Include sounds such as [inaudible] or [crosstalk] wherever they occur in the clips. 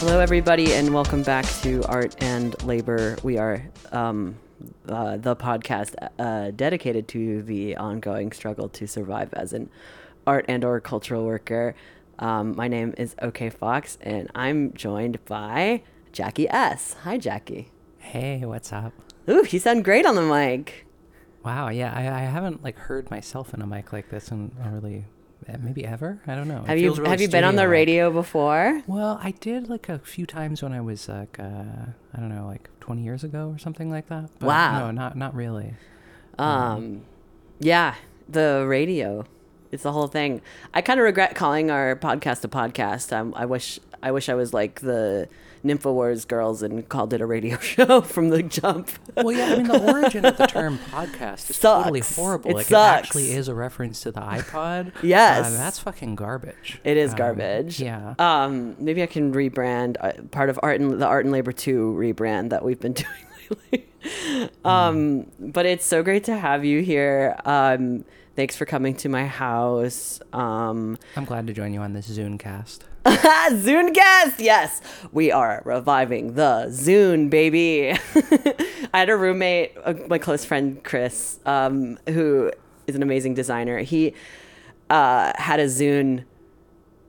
Hello, everybody, and welcome back to Art and Labor. We are um, uh, the podcast uh, dedicated to the ongoing struggle to survive as an art and/or cultural worker. Um, my name is OK Fox, and I'm joined by Jackie Ess. Hi, Jackie. Hey, what's up? Ooh, you sound great on the mic. Wow, yeah, I, I haven't like heard myself in a mic like this in a really maybe ever. I don't know. Have you really have you been on the radio before? Well, I did like a few times when I was like uh, I don't know, like 20 years ago or something like that. But Wow. No, not not really. Um, yeah, the radio. It's the whole thing. I kind of regret calling our podcast a podcast. Um, I wish I wish I was like the Nymphowars girls and called it a radio [laughs] show from the jump. Well, yeah, I mean the [laughs] origin of the term podcast is totally horrible. It like sucks. it actually is a reference to the iPod. [laughs] Yes. Uh, that's fucking garbage. It is Um, garbage. yeah. Um, maybe I can rebrand uh, part of art and the art and labor two rebrand that we've been doing lately. um, but it's so great to have you here. Um, thanks for coming to my house. Um, I'm glad to join you on this Zooncast. [laughs] Zune guest, yes, we are reviving the Zune baby. [laughs] I had a roommate, uh, my close friend Chris, um, who is an amazing designer. He uh, had a Zune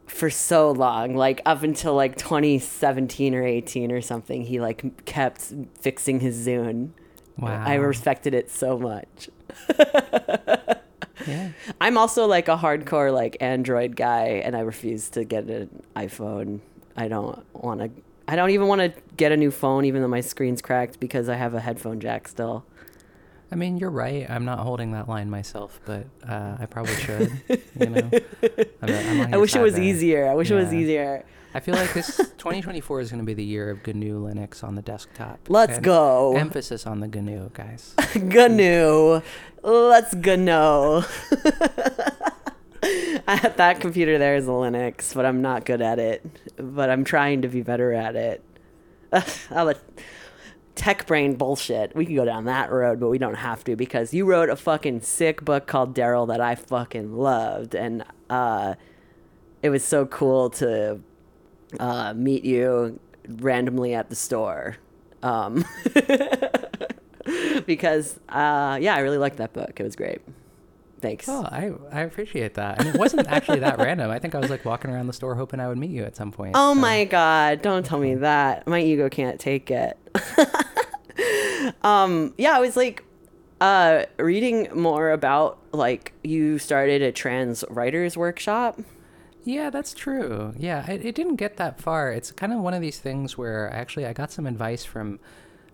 for so long, like up until like 2017 or 18 or something. He like kept fixing his Zune. I respected it so much. [laughs] Yeah. I'm also like a hardcore like Android guy, and I refuse to get an iPhone. I don't want to. I don't even want to get a new phone, even though my screen's cracked because I have a headphone jack still. I mean, you're right. I'm not holding that line myself, but uh, I probably should. you know, [laughs] I'm, I'm I wish it was there. easier. I wish it was easier. I feel like this [laughs] 2024 is going to be the year of GNU Linux on the desktop. Let's And go. Emphasis on the GNU, guys. [laughs] GNU. Let's GNU. [laughs] That computer there is a Linux, but I'm not good at it. But I'm trying to be better at it. Ugh, all the tech brain bullshit. We can go down that road, but we don't have to because you wrote a fucking sick book called Darryl that I fucking loved, and uh, it was so cool to uh, meet you randomly at the store. Um, [laughs] because uh, yeah, I really liked that book. It was great. Thanks. Oh, I, I appreciate that. And it wasn't actually that random. I think I was like walking around the store hoping I would meet you at some point. Oh so- my god, don't tell me that. My ego can't take it. [laughs] um yeah, I was like uh reading more about like you started a trans writers workshop. Yeah, that's true. Yeah, it, it didn't get that far. It's kind of one of these things where actually I got some advice from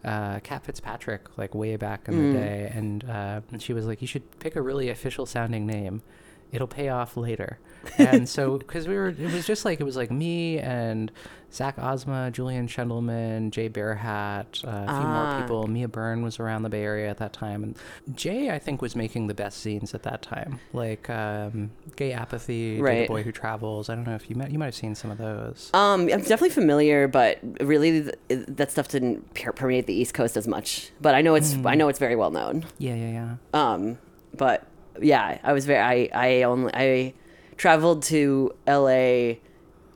uh, Cat Fitzpatrick like way back in the day, and, uh, and she was like, "You should pick a really official sounding name. It'll pay off later." And so, because we were, it was just like it was like me and Zach Ozma, Julian Schendelman, Jay Bearhat, uh, a few Ah. more people. Mia Byrne was around the Bay Area at that time, and Jay I think was making the best zines at that time, like um, Gay Apathy, Right. Boy Who Travels. I don't know if you met, you might have seen some of those. Um I'm definitely familiar, but really th- that stuff didn't per- permeate the East Coast as much. But I know it's I know it's very well known. Yeah, yeah, yeah. Um, but yeah, I was very I I only I traveled to LA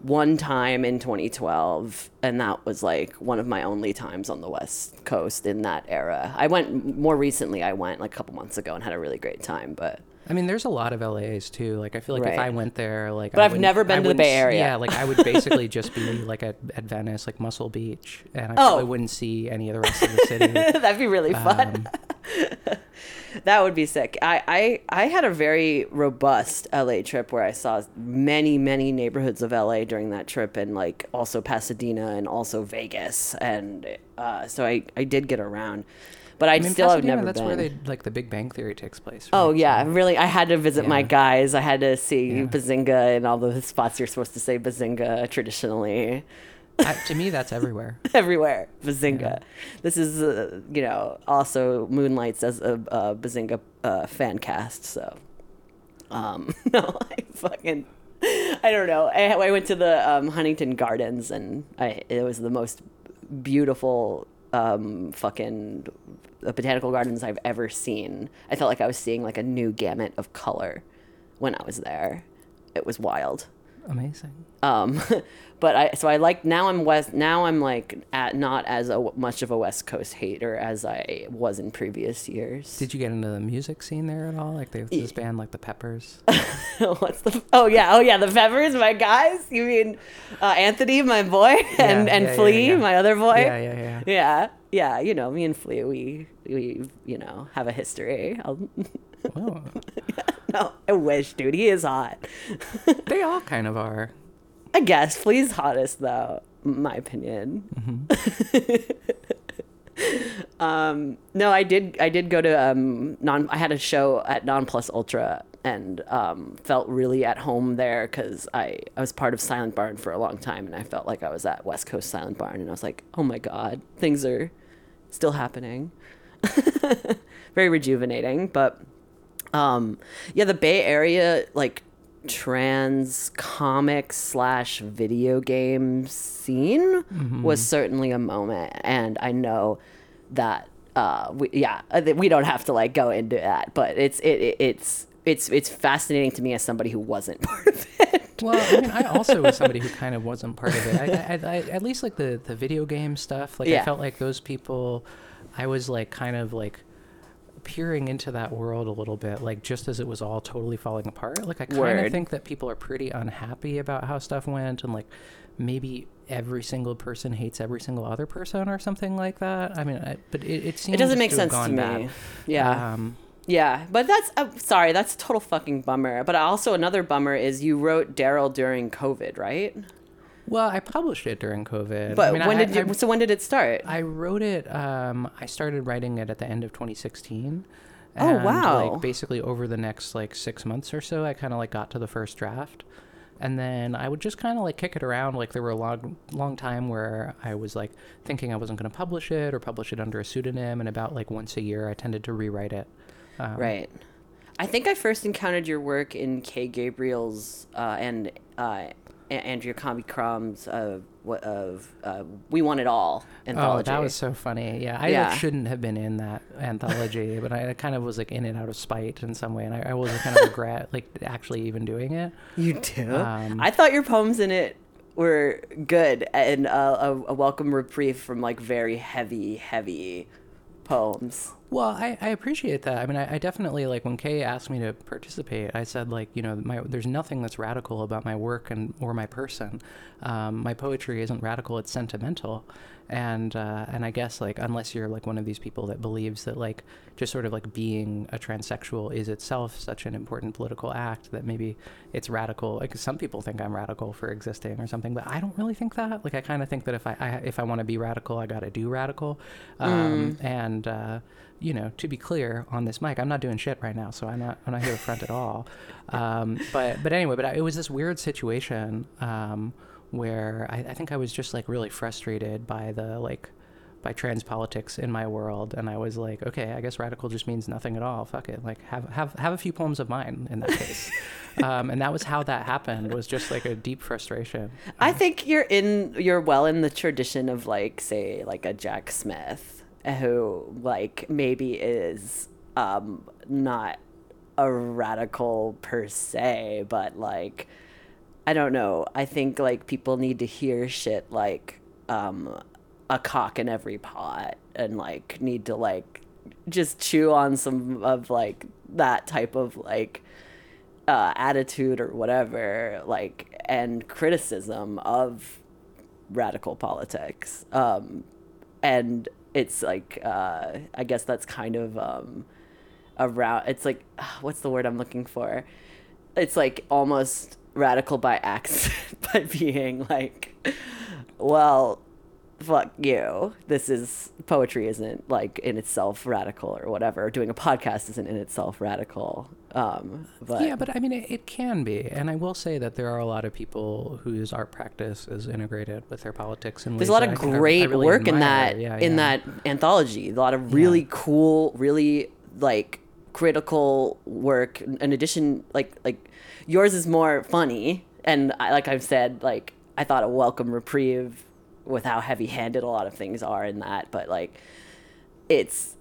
one time in 2012 and that was like one of my only times on the west coast in that era. I went more recently I went like a couple months ago and had a really great time, but I mean, there's a lot of LAs too. Like, I feel like if I went there, like, But I I've never been I to the Bay Area. Yeah, like I would basically [laughs] just be like at, at Venice, like Muscle Beach, and I Oh. probably wouldn't see any of the rest of the city. [laughs] that'd be really fun. Um, [laughs] That would be sick. I, I I had a very robust LA trip where I saw many many neighborhoods of LA during that trip, and like also Pasadena and also Vegas, and uh, so I I did get around, but I, I mean, still have never that's been. where they like the Big Bang Theory takes place. Oh yeah, So- really. I had to visit my guys. I had to see Yeah. Bazinga and all the spots you're supposed to say Bazinga traditionally. I- to me, that's everywhere. [laughs] everywhere. Bazinga. This is, uh, you know, also moonlights as a uh, Bazinga uh, fan cast. So, um, [laughs] no, I fucking, I don't know. I, I went to the um, Huntington Gardens and I it was the most beautiful um, fucking botanical gardens I've ever seen. I felt like I was seeing like a new gamut of color when I was there. It was wild. Amazing. Um, [laughs] but I so I like now I'm west now I'm like at not as a, much of a West Coast hater as I was in previous years. Did you get into the music scene there at all? Like they have this band like the Peppers. [laughs] What's the? Oh yeah, oh yeah, the Peppers, my guys. You mean uh, Anthony, my boy, [laughs] and Yeah, and yeah, yeah, Flea, yeah. my other boy. yeah, yeah, yeah. yeah, yeah. You know, me and Flea, we we you know have a history. Well, [laughs] no, I wish, dude. He is hot. [laughs] they all kind of are. I guess Flea's hottest though, my opinion. [laughs] um, no, I did. I did go to um, non. I had a show at Non Plus Ultra and um, felt really at home there because I I was part of Silent Barn for a long time and I felt like I was at West Coast Silent Barn and I was like, oh my god, things are still happening. [laughs] Very rejuvenating, but um, yeah, the Bay Area like trans comic slash video game scene was certainly a moment, and I know that uh, we, yeah, we don't have to like go into that, but it's it, it it's it's it's fascinating to me as somebody who wasn't [laughs] part of it. Well, I mean, I also was somebody who [laughs] kind of wasn't part of it. I, I, I, at least like the the video game stuff. Like Yeah. I felt like those people, I was like kind of like peering into that world a little bit, like just as it was all totally falling apart. Like I kind of think that people are pretty unhappy about how stuff went, and like maybe every single person hates every single other person or something like that. I mean, I, but it, it seems It doesn't make sense to me. bad. Yeah. Um, Yeah, but that's uh, sorry, that's a total fucking bummer. But also another bummer is you wrote Darryl during COVID, right? well, I published it during COVID. But I mean, when I, did you? I, so when did it start? I wrote it. Um, I started writing it at the end of 2016. Oh, and, wow. Like basically over the next like six months or so, I kind of like got to the first draft, and then I would just kind of like kick it around. Like there were a long, long time where I was like thinking I wasn't going to publish it or publish it under a pseudonym, and about like once a year, I tended to rewrite it. Um, right. I think I first encountered your work in Kay Gabriel's uh, and uh, Andrea Abi-Karam's of what of uh, We Want It All anthology. Oh, that was so funny. Yeah, I like, Yeah. shouldn't have been in that anthology, [laughs] but I kind of was like in it out of spite in some way, and I, I was kind of regret like actually even doing it. You do? Um, I thought your poems in it were good and uh, a, a welcome reprieve from like very heavy, heavy poems. Well, I, I appreciate that. I mean, I, I definitely like when Kay asked me to participate. I said like, you know, my there's nothing that's radical about my work and or my person. Um, my poetry isn't radical; it's sentimental, and uh, and I guess like unless you're like one of these people that believes that like just sort of like being a transsexual is itself such an important political act that maybe it's radical. Like some people think I'm radical for existing or something, but I don't really think that. Like I kind of think that if I, I if I want to be radical, I got to do radical, um, and. Uh, you know, to be clear on this mic, I'm not doing shit right now, so I'm not I'm not here to front at all. [laughs] Um, but but anyway, but I, it was this weird situation um, where I, I think I was just like really frustrated by the like by trans politics in my world, and I was like, okay, I guess radical just means nothing at all. Fuck it, like have have have a few poems of mine in that case. [laughs] um, and that was how that happened. Was just like a deep frustration. I think you're in you're well in the tradition of like say like a Jack Smith who like maybe is um not a radical per se but like I don't know I think like people need to hear shit like um a cock in every pot and like need to like just chew on some of like that type of like uh, attitude or whatever, like, and criticism of radical politics. Um, and it's like, uh, I guess that's kind of um, around, it's like, what's the word I'm looking for? It's like almost radical by accident, [laughs] by being like, well, fuck you. This is poetry isn't like in itself radical or whatever. Doing a podcast isn't in itself radical. Um, but yeah, but I mean, it, it can be, and I will say that there are a lot of people whose art practice is integrated with their politics. And there's a lot of great work in that yeah, in yeah. that anthology. A lot of really cool, really like critical work. In addition, like like yours is more funny, and I, like I've said, like I thought a welcome reprieve with how heavy-handed a lot of things are in that, but like it's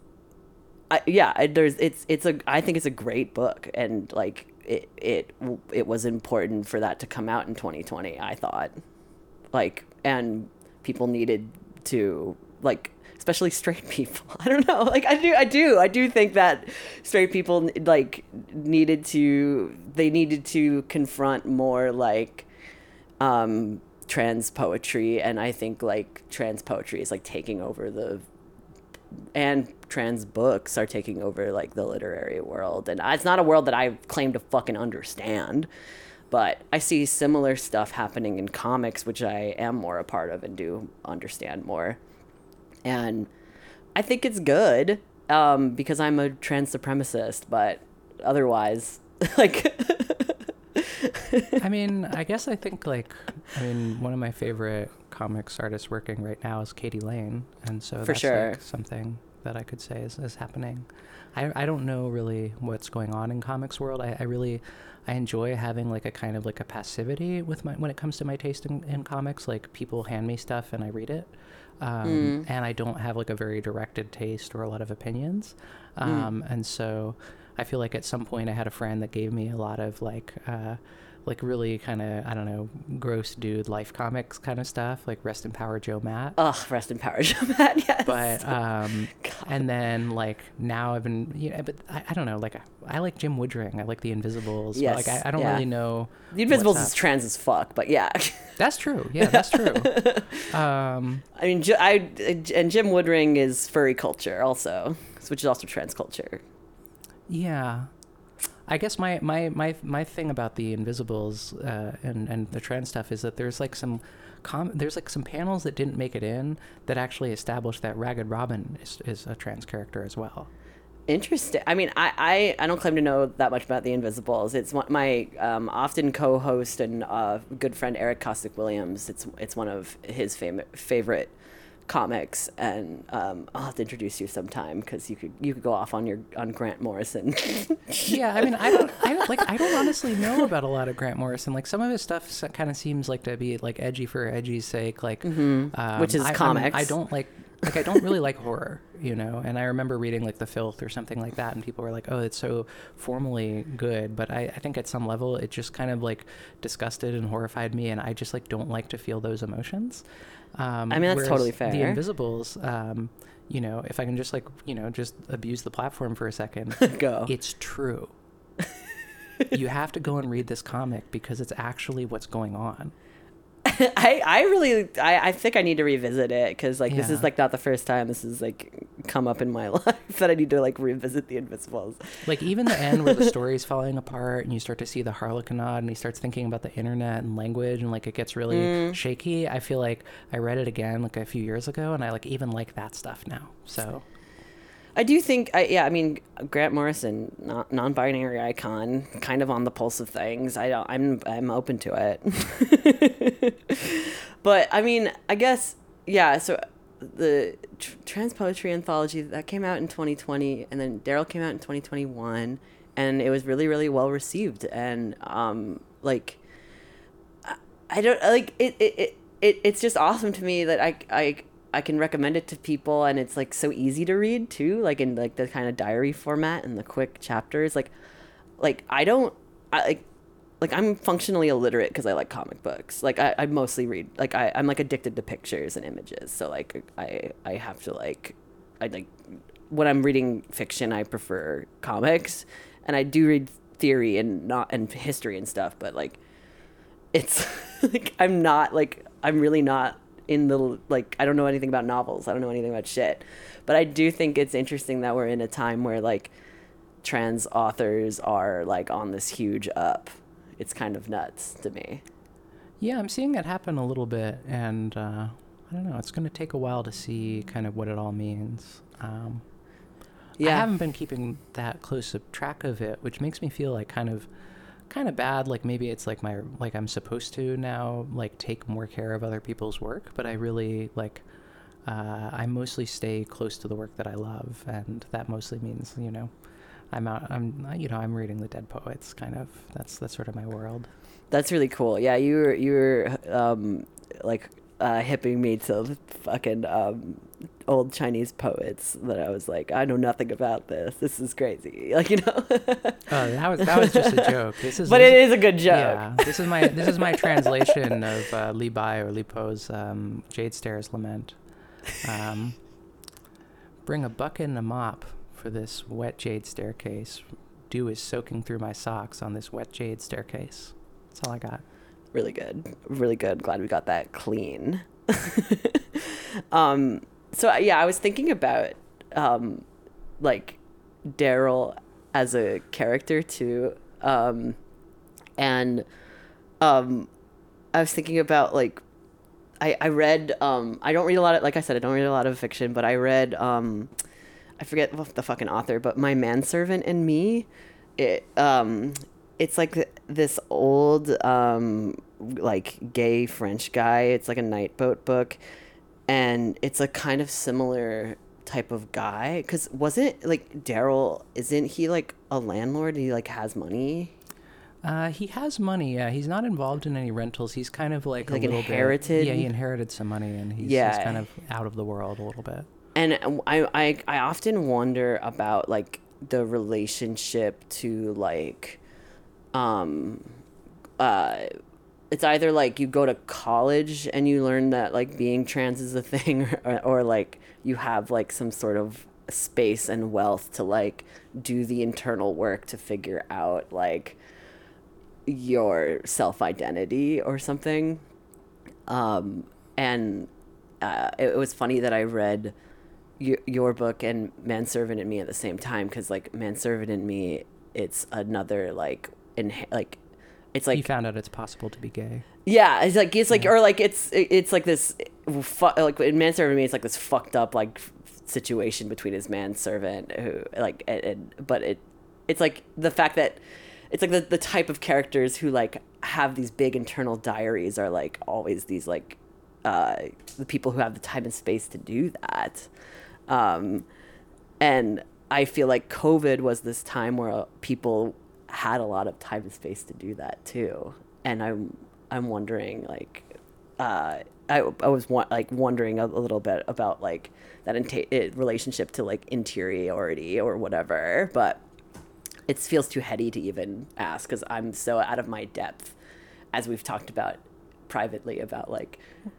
I, yeah, there's it's it's a I think it's a great book and like it it it was important for that to come out in 2020. I thought, like, and people needed to like especially straight [laughs] people. I don't know. Like I do I do. I do think that straight people like needed to they needed to confront more like um trans poetry and I think like trans poetry is like taking over the and trans books are taking over like the literary world and it's not a world that I claim to fucking understand but I see similar stuff happening in comics which I am more a part of and do understand more and I think it's good um, because I'm a trans supremacist but otherwise [laughs] like I mean, I guess I think like I mean one of my favorite comics artists working right now is Katie Lane, and so For that's sure. like something that I could say is, is happening. I I don't know really what's going on in comics world. I, I really I enjoy having like a kind of like a passivity with my when it comes to my taste in, in comics. Like people hand me stuff and I read it. Um, and I don't have like a very directed taste or a lot of opinions. Um, And so I feel like at some point I had a friend that gave me a lot of like, uh, like really kind of I don't know, gross dude life comics kind of stuff, like Rest in Power Joe Matt. ugh rest in power [laughs] Joe Matt yes But um, [laughs] and then like now I've been you know, but I, I don't know, like I, I like Jim Woodring, I like The Invisibles. but, like I, I don't yeah. really know. the Invisibles is trans as fuck but yeah [laughs] That's true. Yeah, that's true. um, I mean, I and Jim Woodring is furry culture also, which is also trans culture. Yeah. I guess my, my, my, my thing about the Invisibles uh, and, and the trans stuff is that there's like some com- there's like some panels that didn't make it in that actually established that Ragged Robin is, is a trans character as well. Interesting. I mean, I, I, I don't claim to know that much about the Invisibles. It's one, my um, often co-host and uh, good friend Eric Costick Williams. It's it's one of his fam- favorite comics, and um, I'll have to introduce you sometime because you could you could go off on your on Grant Morrison. [laughs] yeah, I mean, I don't, I don't like, I don't honestly know about a lot of Grant Morrison. Like some of his stuff kind of seems like to be like edgy for edgy's sake, like um, Which is I, I'm- comics. I don't like, like I don't really like horror, you know. And I remember reading like The Filth or something like that, and people were like, "Oh, it's so formally good," but I, I think at some level it just kind of like disgusted and horrified me, and I just like don't like to feel those emotions. Um, I mean, that's totally The. Invisibles, um, you know, if I can just like you know just abuse the platform for a second, [laughs] Go. it's true. you have to go and read this comic because it's actually what's going on. [laughs] I, I really I, I think I need to revisit it because like this is like not the first time this has like come up in my [laughs] life that I need to like revisit the Invisibles. Like even the end where the [laughs] story's falling apart and you start to see the Harlequinade and he starts thinking about the internet and language and like it gets really Mm. shaky. I feel like I read it again like a few years ago and I like even like that stuff now. So I do think, I, yeah, I mean, Grant Morrison, not, non-binary icon, kind of on the pulse of things. I don't, I'm, I'm open to it. [laughs] but I mean, I guess, yeah. So the tr- trans poetry anthology that came out in 2020, and then Darryl came out in 2021, and it was really, really well received. And um, like, I, I don't like it. It, it, it. It's just awesome to me that I, I I can recommend it to people and it's like so easy to read too, like in like the kind of diary format and the quick chapters. Like like I don't I like like I'm functionally illiterate because I like comic books. Like I, I mostly read like I, I'm like addicted to pictures and images. So like I I have to like I like when I'm reading fiction I prefer comics and I do read theory and not and history and stuff, but like it's [laughs] like I'm not like I'm really not in the like I don't know anything about novels. I don't know anything about shit. But I do think it's interesting that we're in a time where like trans authors are like on this huge up. It's kind of nuts to me. yeah, I'm seeing it happen a little bit and uh, I don't know. It's going to take a while to see kind of what it all means. Um, yeah. I haven't been keeping that close a track of it, which makes me feel like kind of kind of bad like maybe it's like my like I'm supposed to now like take more care of other people's work, but I really like uh, I mostly stay close to the work that I love and that mostly means, you know, I'm out I'm you know, I'm reading the dead poets kind of. That's that's sort of my world. That's really cool. Yeah, you were you were um like uh, hipping me to fucking um, old Chinese poets that I was like, I know nothing about this. This is crazy. [laughs] Like you know. Oh, that was that was just a [laughs] joke. This is but this it is a good joke. Yeah, this is my this is my [laughs] translation of uh, Li Bai or Li Po's um, Jade Stairs Lament. Um, bring a bucket and a mop for this wet jade staircase. Dew is soaking through my socks on this wet jade staircase. That's all I got. Really good. Really good. Glad we got that clean. [laughs] um, so yeah, I was thinking about um, like Darryl as a character too, um, and um, I was thinking about like I I read um I don't read a lot of like I said I don't read a lot of fiction, but I read um I forget the fucking author, but My Manservant and Me. It um it's like this old um like gay French guy. It's like a Nightboat book, and it's a kind of similar type of guy. Cause wasn't like Darryl? Isn't he like a landlord? He like has money. Uh, he has money. Yeah, he's not involved in any rentals. He's kind of like, Like a little inherited? Bit, yeah, he inherited some money, and he's, he's kind of out of the world a little bit. and I, I I often wonder about like the relationship to like um uh it's either like you go to college and you learn that like being trans is a thing [laughs] or, or like you have like some sort of space and wealth to like do the internal work to figure out like your self identity or something. Um and uh, it, it was funny that I read your, your book and Manservant and Me at the same time because like Manservant and Me, it's another like in like it's like he found out it's possible to be gay. yeah it's like it's like Yeah. or like it's it's like this fu- like in Manservant and Me it's like this fucked up like situation between his manservant who like and, and but it it's like the fact that it's like the, the type of characters who like have these big internal diaries are like always these like uh the people who have the time and space to do that um and i feel like covid was this time where people had a lot of time and space to do that too. And i'm i'm wondering like uh i, I was wa- like wondering a, a little bit about like that it, relationship to like interiority or whatever. But it feels too heady to even ask because i'm so out of my depth as we've talked about privately about like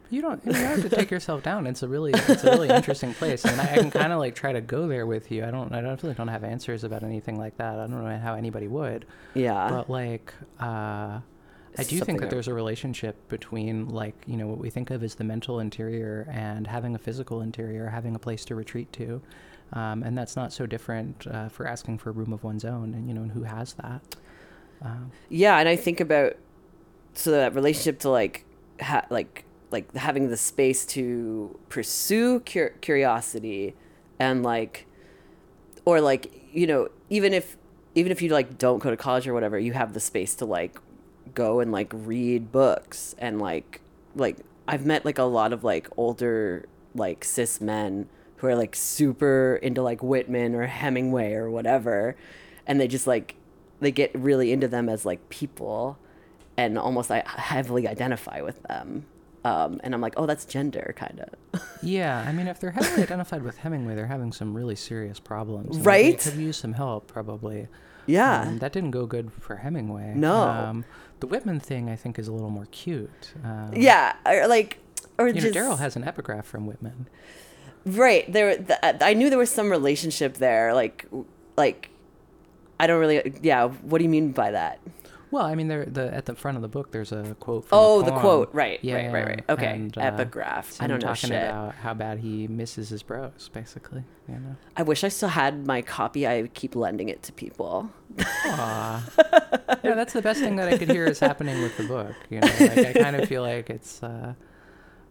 You don't. You don't have to take yourself down. It's a really, it's a really [laughs] interesting place, and I, I can kind of like try to go there with you. I don't. I don't really don't have answers about anything like that. I don't know how anybody would. yeah But like, uh, I do think that there's a relationship between like you know what we think of as the mental interior and having a physical interior, having a place to retreat to, um, and that's not so different uh, for asking for a room of one's own. And you know, and who has that? Um, yeah and i think about so that relationship to like ha- like like having the space to pursue cur- curiosity and like or like you know even if even if you like don't go to college or whatever you have the space to like go and like read books and like like i've met like a lot of like older like cis men who are like super into like whitman or hemingway or whatever and they just like they get really into them as like people and almost I heavily identify with them um, and i'm like oh that's gender kind of [laughs] yeah, I mean, if they're heavily identified with Hemingway, they're having some really serious problems. Right? They could use some help, probably. yeah Um, that didn't go good for Hemingway. No. Um, the Whitman thing, I think, is a little more cute. Um, yeah or like or just Darryl has an epigraph from Whitman. right there th- i knew there was some relationship there like like i don't really yeah what do you mean by that Well, I mean, there the at the front of the book, there's a quote. From oh the poem. quote right Yeah, right right right okay and, uh, epigraph i don't know talking shit about how bad he misses his bros, basically. You know. i wish i still had my copy i keep lending it to people yeah, [laughs] that's the best thing that I could hear is happening with the book. You know, like I kind of feel like it's, uh,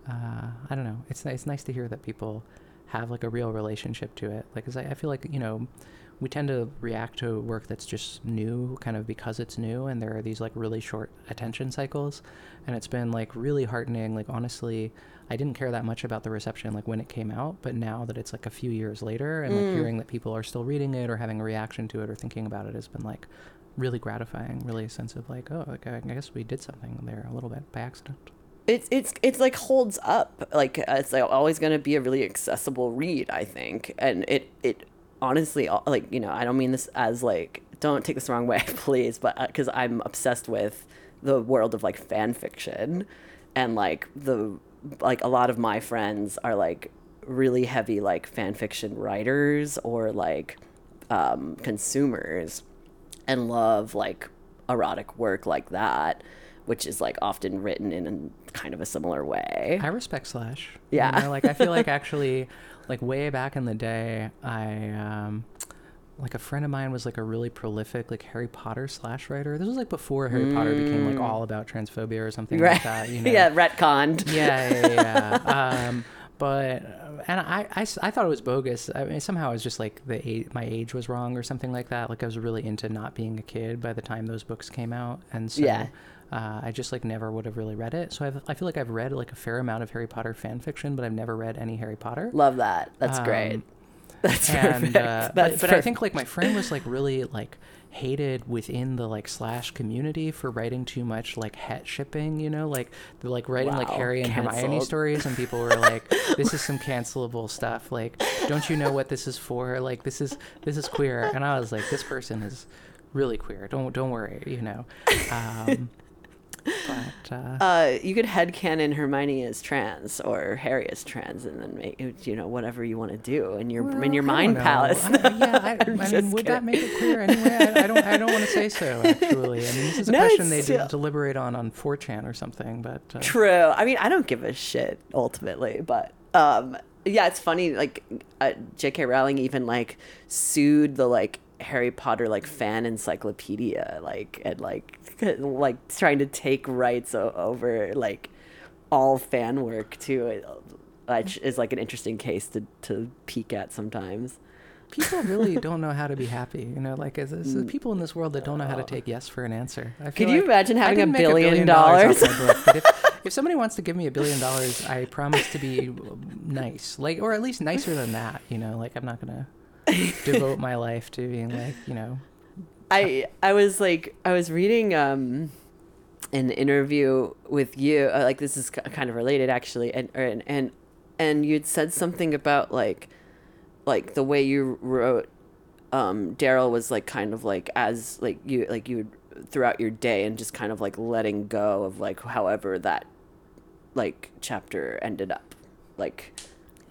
uh, I don't know, it's it's nice to hear that people have like a real relationship to it. Like, 'cause I, I feel like you know, we tend to react to work that's just new, kind of because it's new, and there are these like really short attention cycles, and it's been like really heartening. Like honestly, I didn't care that much about the reception like when it came out, but now that it's like a few years later, and like Mm. hearing that people are still reading it or having a reaction to it or thinking about it has been like really gratifying. Really a sense of like, oh, like, I guess we did something there a little bit by accident. it's it's it's like holds up like it's like always going to be a really accessible read i think and it it honestly uh, like you know i don't mean this as like don't take this the wrong way [laughs] please but because i'm obsessed with the world of like fan fiction and like the like a lot of my friends are like really heavy like fan fiction writers or like um consumers and love like erotic work like that which is like often written in kind of a similar way. I respect Slash. Yeah. You know, like I feel like [laughs] actually, like way back in the day, I um, like a friend of mine was like a really prolific like Harry Potter slash writer. This was like before Harry mm. Potter became like all about transphobia or something right. like that. You [laughs] know? yeah, retconned. Yeah, yeah, yeah. [laughs] um, but and I, I, I thought it was bogus. I mean, somehow it was just like the age, my age was wrong or something like that. Like I was really into not being a kid by the time those books came out, and so yeah. Uh, I just like never would have really read it. So I've, I feel like I've read like a fair amount of Harry Potter fan fiction, but I've never read any Harry Potter. Love that. That's um, great. [laughs] That's and, perfect. Uh, That's but, but I think like my friend was like really like hated within the like slash community for writing too much like het shipping you know like they're like writing wow, like harry and canceled. hermione stories and people were like this is some cancelable stuff like don't you know what this is for like this is this is queer and i was like this person is really queer don't don't worry you know um, but uh, [laughs] uh, you could headcanon Hermione as trans or Harry as trans, and then make you know whatever you want to do in your well, in your mind palace. I, yeah, I, [laughs] I mean, would kidding. that make it clear anyway? I, I don't. I don't want to say so. [laughs] Actually, I mean, this is a no, question they still... deliberate on on 4chan or something. But uh... true. I mean, I don't give a shit ultimately, but um, yeah, it's funny. Like uh, J.K. Rowling even like sued the like Harry Potter like fan encyclopedia, like and like [laughs] like trying to take rights o- over like all fan work too, which is like an interesting case to to peek at sometimes. People really [laughs] don't know how to be happy, you know. Like, there's, there's mm. people in this world that don't know how to take yes for an answer. Could you like imagine having a billion, a billion, dollars? dollars if, [laughs] if somebody wants to give me a billion dollars, I promise to be nice, like, or at least nicer than that. You know, like I'm not gonna [laughs] devote my life to being like, you know. I I was like I was reading um an interview with you uh, like this is kind of related actually and and and and you'd said something about like like the way you wrote um Darryl was like kind of like as like you like you would throughout your day and just kind of like letting go of like however that like chapter ended up like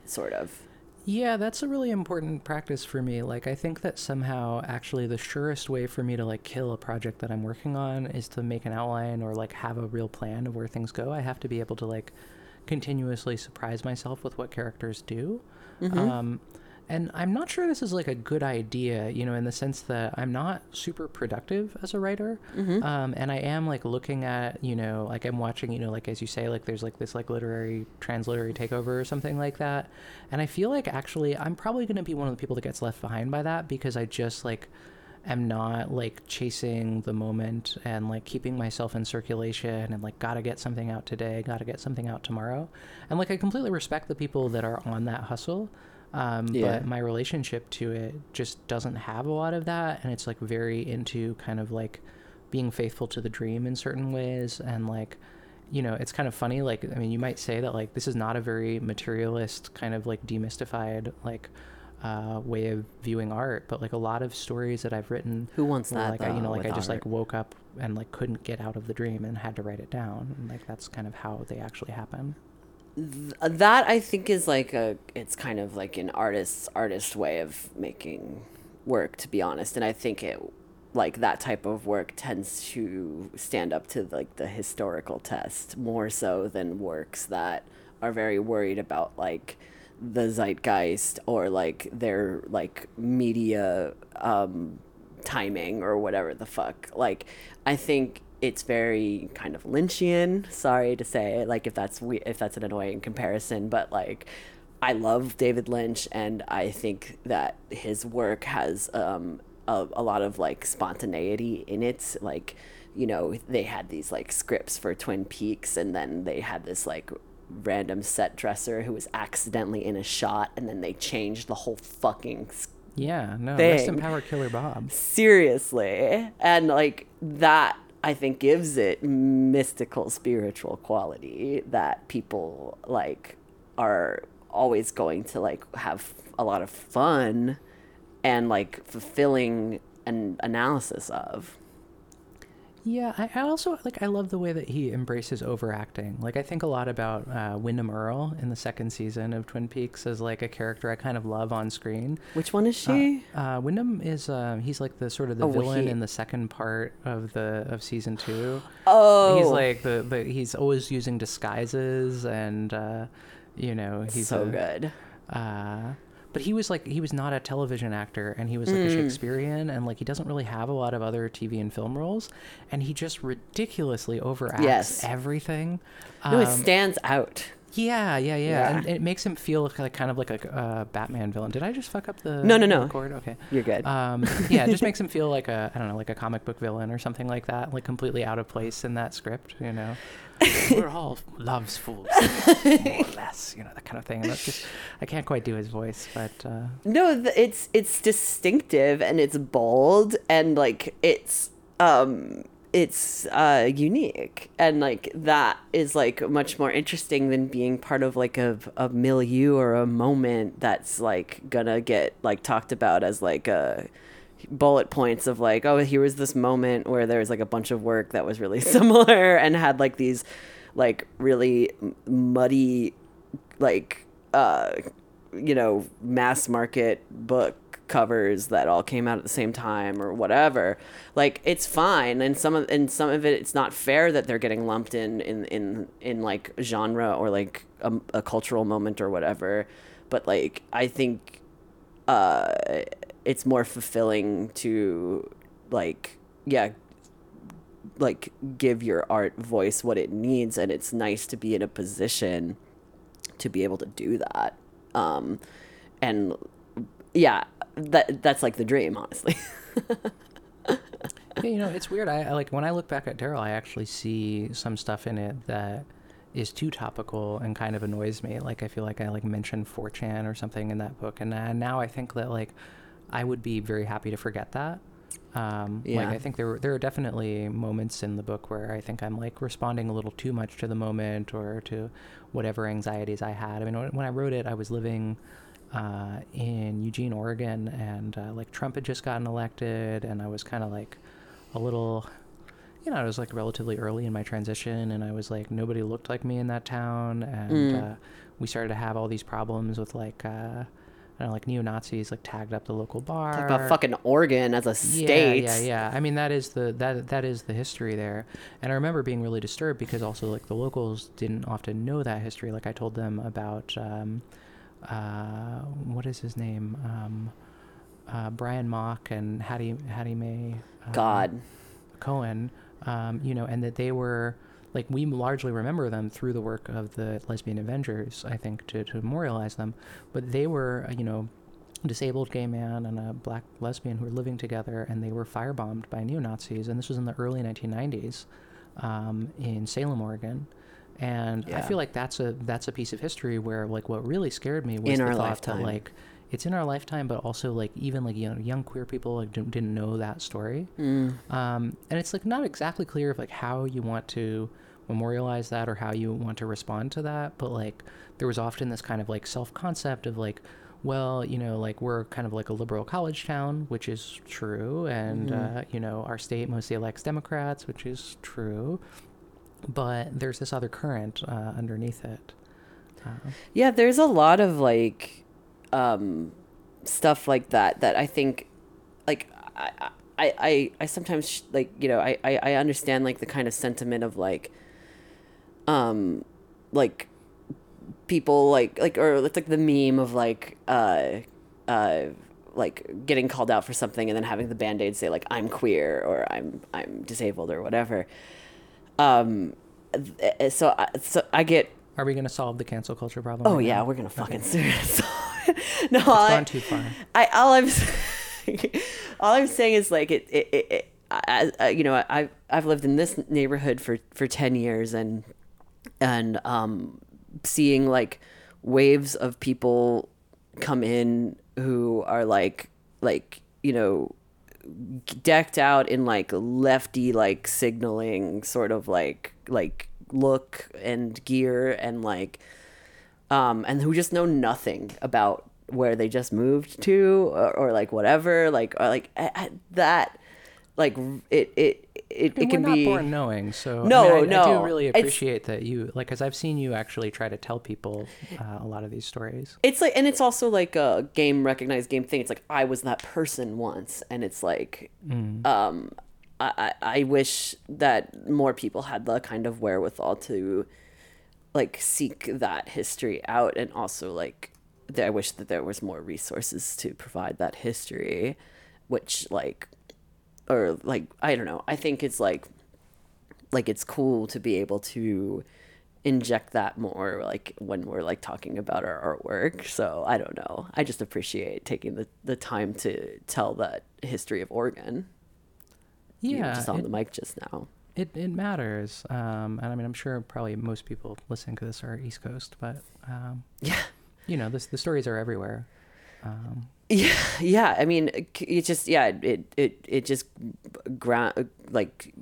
sort of yeah, that's a really important practice for me. Like I think that somehow actually the surest way for me to like kill a project that I'm working on is to make an outline or like have a real plan of where things go. I have to be able to like continuously surprise myself with what characters do. Mm-hmm. Um, and I'm not sure this is like a good idea, you know, in the sense that I'm not super productive as a writer. Mm-hmm. Um, and I am like looking at, you know, like I'm watching, you know, like as you say, like there's like this like literary, transliterary takeover or something like that. And I feel like actually I'm probably going to be one of the people that gets left behind by that because I just like am not like chasing the moment and like keeping myself in circulation and like gotta get something out today, gotta get something out tomorrow. And like I completely respect the people that are on that hustle. Um, yeah. But my relationship to it just doesn't have a lot of that. And it's like very into kind of like being faithful to the dream in certain ways. And like, you know, it's kind of funny. Like, I mean, you might say that like this is not a very materialist kind of like demystified, like, uh, way of viewing art, but like a lot of stories that I've written. Who wants that? Like though, I, you know, like I just art? like woke up and like couldn't get out of the dream and had to write it down. And like that's kind of how they actually happen that I think is like a it's kind of like an artist's artist way of making work to be honest. And I think it like that type of work tends to stand up to like the historical test more so than works that are very worried about like the zeitgeist or like their like media um timing or whatever the fuck. Like I think it's very kind of Lynchian. Sorry to say, like if that's we if that's an annoying comparison, but like I love David Lynch, and I think that his work has um, a, a lot of like spontaneity in it. Like, you know, they had these like scripts for Twin Peaks, and then they had this like random set dresser who was accidentally in a shot, and then they changed the whole fucking. Yeah, no, thing. rest in power, Killer Bob. Seriously, and like that I think gives it mystical spiritual quality that people like are always going to like have a lot of fun and like fulfilling an analysis of. Yeah, I, I also like. I love the way that he embraces overacting. Like, I think a lot about uh, Windom Earle in the second season of Twin Peaks as like a character I kind of love on screen. Which one is she? Uh, uh, Wyndham is uh, he's like the sort of the Oh, villain he- in the second part of the of season two. oh, He's like the, the he's always using disguises and uh, you know he's so a- good. But he was like he was not a television actor and he was like a Mm. Shakespearean and like he doesn't really have a lot of other TV and film roles and he just ridiculously overacts Yes. everything. No, it Um, stands out. Yeah, yeah, yeah, and it makes him feel like kind of like a uh, Batman villain. Did I just fuck up the No, no, no. record? Okay. You're good. Um, yeah, it just makes [laughs] him feel like a I don't know, like a comic book villain or something like that, like completely out of place in that script. You know, [laughs] we're all love's fools, [laughs] more or less. You know that kind of thing. And that's just I can't quite do his voice, but uh, No, th- it's it's distinctive and it's bold and like it's um it's uh unique. And like that is like much more interesting than being part of like a a milieu or a moment that's like gonna get like talked about as like a bullet points of like oh here was this moment where there was like a bunch of work that was really [laughs] similar and had like these like really muddy like uh you know mass market book covers that all came out at the same time or whatever like it's fine. And some of and some of it it's not fair that they're getting lumped in in in in like genre or like a, a cultural moment or whatever. But like i think uh it's more fulfilling to like yeah like give your art voice what it needs. And it's nice to be in a position to be able to do that. Um and yeah that that's like the dream honestly yeah, you know, it's weird. I, I like when I look back at Darryl, I actually see some stuff in it that is too topical and kind of annoys me. Like I feel like I like mentioned 4chan or something in that book, and uh, now I think that like I would be very happy to forget that. Um, Like Yeah. I think there were, there are definitely moments in the book where I think I'm like responding a little too much to the moment or to whatever anxieties I had. I mean, when I wrote it, I was living uh, in Eugene, Oregon, and uh, like Trump had just gotten elected, and I was kind of like a little, you know, I was like relatively early in my transition, and I was like nobody looked like me in that town, and Mm. uh, we started to have all these problems with like. Uh, I don't know, like neo Nazis like tagged up the local bar. talk about fucking oregon as a state Yeah, yeah, yeah. I mean, that is the that that is the history there, and I remember being really disturbed because also like the locals didn't often know that history. Like I told them about um, uh, what is his name, um, uh, Brian Mock and Hattie Hattie Mae. um, god Cohen, um, you know, and that they were like we largely remember them through the work of the Lesbian Avengers, I think, to, to memorialize them. But they were, uh, you know, a disabled gay man and a black lesbian who were living together, and they were firebombed by neo Nazis, and this was in the early 1990s um, in Salem, Oregon. And I feel like that's a that's a piece of history where like what really scared me was In the our thought lifetime. that like it's in our lifetime, but also like even like you know young queer people like didn't, didn't know that story Mm. um, and it's like not exactly clear of like how you want to memorialize that or how you want to respond to that but like there was often this kind of like self-concept of like well you know like we're kind of like a liberal college town which is true and Mhm. uh, you know our state mostly elects democrats which is true but there's this other current uh, underneath it uh, Yeah, there's a lot of like um stuff like that that I think like I I I, I sometimes sh- like you know I, I I understand like the kind of sentiment of like um like people like like or it's like the meme of like uh uh like getting called out for something and then having the band-aid say like I'm queer or I'm I'm disabled or whatever. Um so I, so I get are we going to solve the cancel culture problem Oh right yeah, now? we're gonna fucking sue it. [laughs] no, it's I, gone too far I all I'm saying, [laughs] all I'm saying is like it. it, it, it I, I, you know, I I've lived in this neighborhood for for ten years, and and um, seeing like waves of people come in who are like like you know decked out in like lefty like signaling sort of like like look and gear and like um and who just know nothing about where they just moved to or, or like whatever like or like I, I- that like it it it, I it can be born knowing, so I No, mean, I, I do really it's- appreciate that you like, because I've seen you actually try to tell people uh, a lot of these stories. it's like and it's also like a game recognized game thing. It's like i was that person once and it's like um I, I I wish that more people had the kind of wherewithal to like seek that history out and also like that i wish that there was more resources to provide that history which like or like i don't know. I think it's like like it's cool to be able to inject that more like when we're like talking about our artwork. So i don't know. I just appreciate taking the, the time to tell that history of oregon. You were Yeah, just on it, the mic just now. It, it matters. Um, and I mean, I'm sure probably most people listening to this are East Coast, but um, [laughs] yeah. you know, this, the stories are everywhere. Um, yeah [laughs] yeah i mean it just yeah it it it just ground like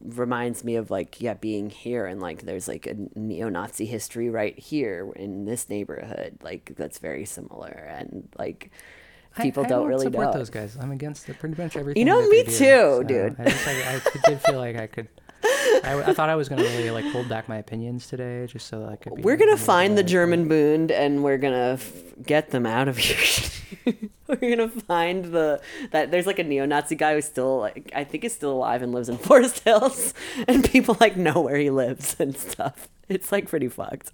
reminds me of like yeah being here and like there's like a neo-nazi history right here in this neighborhood like that's very similar and like people I, don't, don't really support know those guys. I'm against the, pretty much everything. You know, me do, too, so dude. I, just, I, I did feel like I could. I, I thought I was gonna really like hold back my opinions today, just so that I could. Be We're gonna find the German Bund and we're gonna f- get them out of here. [laughs] we're gonna find the that there's like a neo-Nazi guy who's still like I think is still alive and lives in [laughs] Forest Hills, and people like know where he lives and stuff. It's like pretty fucked.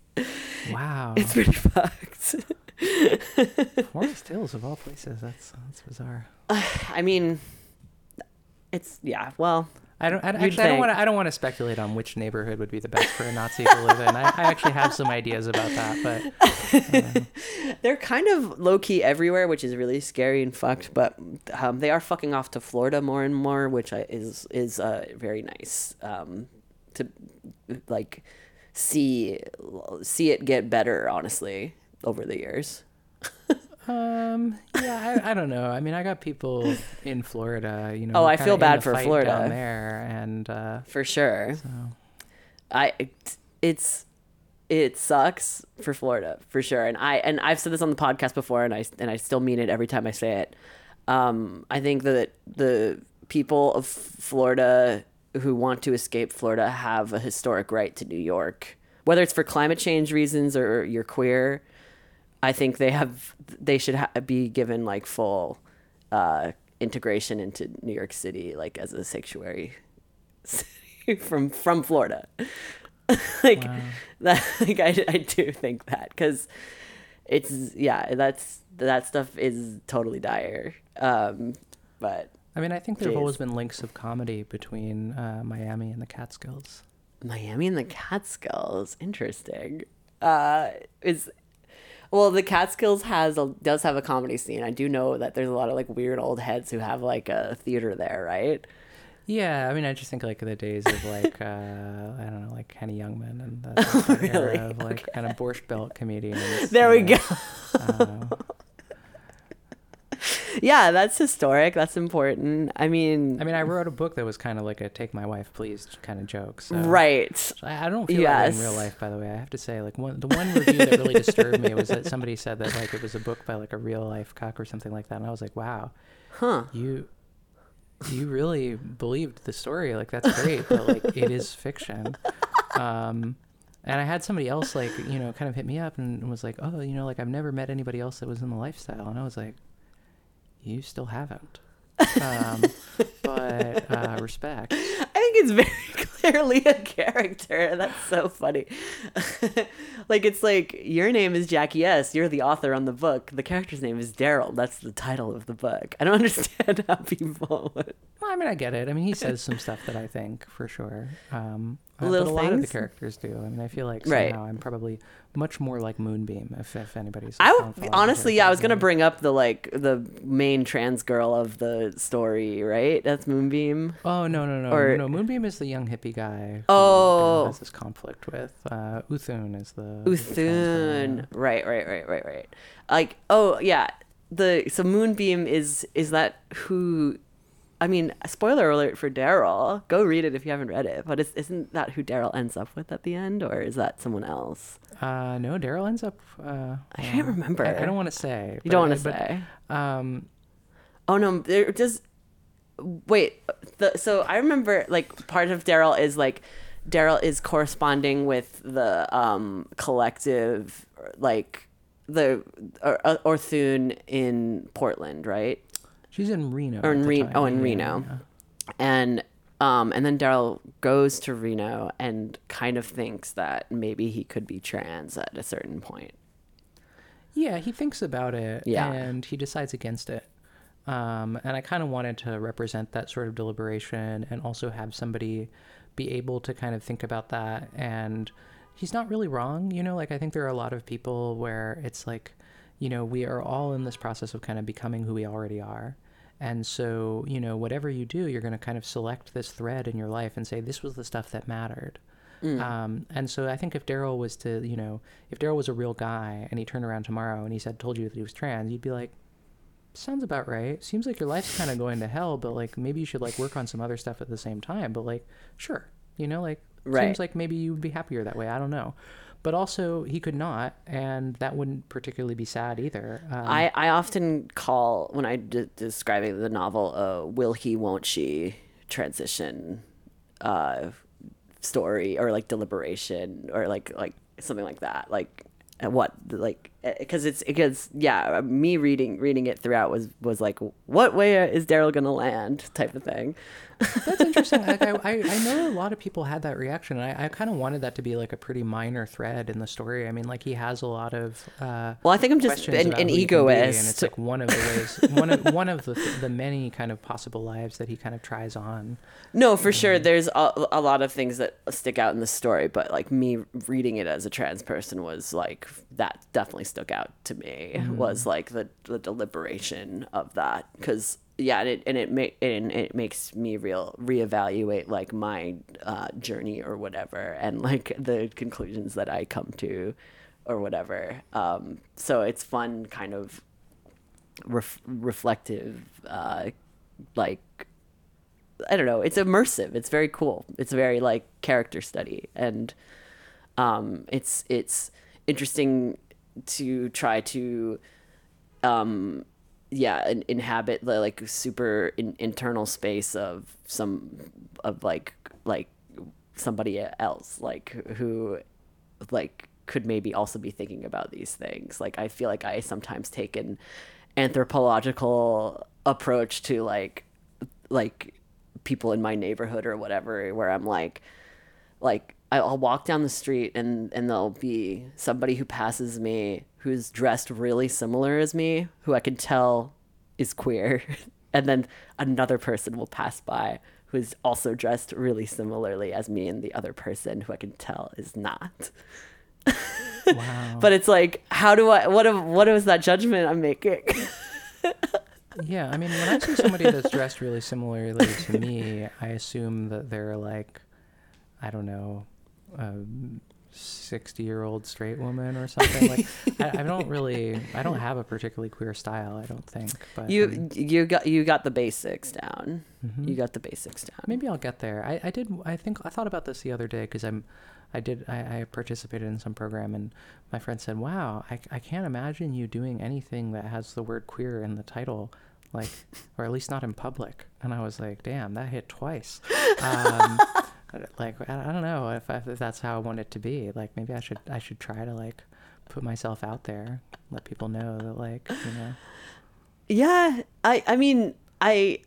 Wow, It's pretty fucked. [laughs] Forest Hills of all places. That's that's bizarre. [sighs] I mean, it's yeah. Well, I don't. I, actually, I don't want to. I don't want to speculate on which neighborhood would be the best for a Nazi to live in. I, I actually have some ideas about that, but [laughs] they're kind of low key everywhere, which is really scary and fucked. But um, they are fucking off to Florida more and more, which is is uh, very nice um, to like see see it get better. Honestly, over the years. [laughs] um, yeah, I, I don't know. I mean, I got people in Florida. You know. Oh, I feel bad for Florida. down there, and uh, for sure. so I it's it sucks for Florida for sure, and I and I've said this on the podcast before, and I and I still mean it every time I say it. Um, I think that the people of Florida who want to escape Florida have a historic right to New York, whether it's for climate change reasons or you're queer. I think they have they should ha- be given like full uh, integration into New York City, like as a sanctuary city [laughs] from from Florida. [laughs] like Wow. [laughs] that, like I, I do think that because it's yeah that's that stuff is totally dire. Um, but I mean, I think there have always been links of comedy between uh, Miami and the Catskills. Miami and the Catskills, interesting. Uh, is well, the Catskills has a, does have a comedy scene. I do know that there's a lot of like weird old heads who have like a theater there, right? Yeah, I mean, I just think like the days of like uh, I don't know, like Henny Youngman and the, [laughs] that Really? era of like kind of Borscht Belt comedians. There we know. go. Uh, [laughs] Yeah, that's historic. That's important. I mean, I mean, I wrote a book that was kind of like a "Take My Wife, Please" kind of joke. So. right. I don't feel that in real life, by the way. I have to say, like one the one review that really disturbed me was that somebody said that like it was a book by like a real life cuck or something like that, and I was like, wow, Huh. you you really believed the story. Like that's great, but like it is fiction. Um, and I had somebody else like you know kind of hit me up and was like, oh, you know, like I've never met anybody else that was in the lifestyle, and I was like, you still haven't. [laughs] Um, but uh, respect. I think it's very [laughs] clearly a character. That's so funny. [laughs] like it's like your name is Jackie Ess You're the author on the book. The character's name is Darryl. That's the title of the book. I don't understand how people would. Well, I mean, I get it. I mean, he says some stuff that I think for sure. Um, uh, Little but a lot of the characters do. I mean, I feel like Right. somehow I'm probably much more like Moonbeam if, if anybody's. I w- the honestly, yeah, I was gonna bring up the like the main trans girl of the story, right? That's Moonbeam. Oh no no no or- no! Moonbeam is the young hippie guy. Who Oh. Has this conflict with. Uh, Uthun is the. the Uthun. yeah. Right, right, right, right, right. Like, oh yeah, the so Moonbeam is is that who I mean, spoiler alert for Darryl. Go read it if you haven't read it. But is, isn't that who Darryl ends up with at the end, or is that someone else? Uh, no, Darryl ends up. Uh, I can't remember. I, I don't want to say. You don't want to but- say. Um, Oh no, there just wait. The, so I remember like part of Darryl is like Darryl is corresponding with the um collective like the or Orthune in Portland, right? She's in Reno. Or in Reno- oh, in Yeah, Reno. yeah. and um and then Darryl goes to Reno and kind of thinks that maybe he could be trans at a certain point. Yeah, he thinks about it Yeah. and he decides against it. Um, and I kind of wanted to represent that sort of deliberation and also have somebody be able to kind of think about that. And he's not really wrong, you know, like I think there are a lot of people where it's like, you know, we are all in this process of kind of becoming who we already are. And so, you know, whatever you do, you're going to kind of select this thread in your life and say, this was the stuff that mattered. Um, and so I think if Darryl was to, you know, if Darryl was a real guy and he turned around tomorrow and he said, told you that he was trans, you'd be like, sounds about right. Seems like your life's kind of going to hell, but like maybe you should like work on some other stuff at the same time. But like, sure, you know, like Right. seems like maybe you'd be happier that way. I don't know. But also, he could not, and that wouldn't particularly be sad either. Um, I, I often call when I describing the novel a will he won't she transition uh, story or like deliberation or like like something like that like uh, what like because it's because yeah me reading reading it throughout was was like what way is Darryl gonna land type of thing [laughs] That's interesting. like, I, I, I know a lot of people had that reaction. And I, I kind of wanted that to be like a pretty minor thread in the story. I mean, like he has a lot of uh, well I think I'm just an, an who you can be, and egoist it's like one of the ways, one of one of the the many kind of possible lives that he kind of tries on. No, for sure. There's a, a lot of things that stick out in the story, but like me reading it as a trans person was like that definitely stuck out to me. Was like the the deliberation of that because yeah, and it and it make and it makes me real reevaluate like my uh, journey or whatever, and like [laughs] the conclusions that I come to or whatever. Um, so it's fun, kind of ref- reflective, uh, like I don't know. It's immersive. It's very cool. It's very like character study, and um, it's it's interesting to try to, um, yeah, in, inhabit the like super in, internal space of some of like like somebody else, like who, like could maybe also be thinking about these things. Like I feel like I sometimes take an anthropological approach to like like people in my neighborhood or whatever where I'm like like I'll walk down the street and and there'll be somebody who passes me who's dressed really similar as me who I can tell is queer. [laughs] And then another person will pass by who's also dressed really similarly as me and the other person who I can tell is not. [laughs] Wow. but it's like how do I what what is that judgment I'm making? [laughs] Yeah, I mean, when I see somebody that's dressed really similarly to me, I assume that they're like, I don't know, a sixty-year-old straight woman or something. Like, [laughs] I, I don't really, I don't have a particularly queer style. I don't think. But you um, you got you got the basics down mhm. you got the basics down maybe I'll get there. I, I did. I think I thought about this the other day because I'm, I did. I, I participated in some program and my friend said, "Wow, I, I can't imagine you doing anything that has the word queer in the title, like, or at least not in public." And I was like, "Damn, that hit twice." [laughs] Um, like I, don't know if, I, if that's how I want it to be. Like maybe I should I should try to like put myself out there, let people know that like you know. Yeah, I I mean I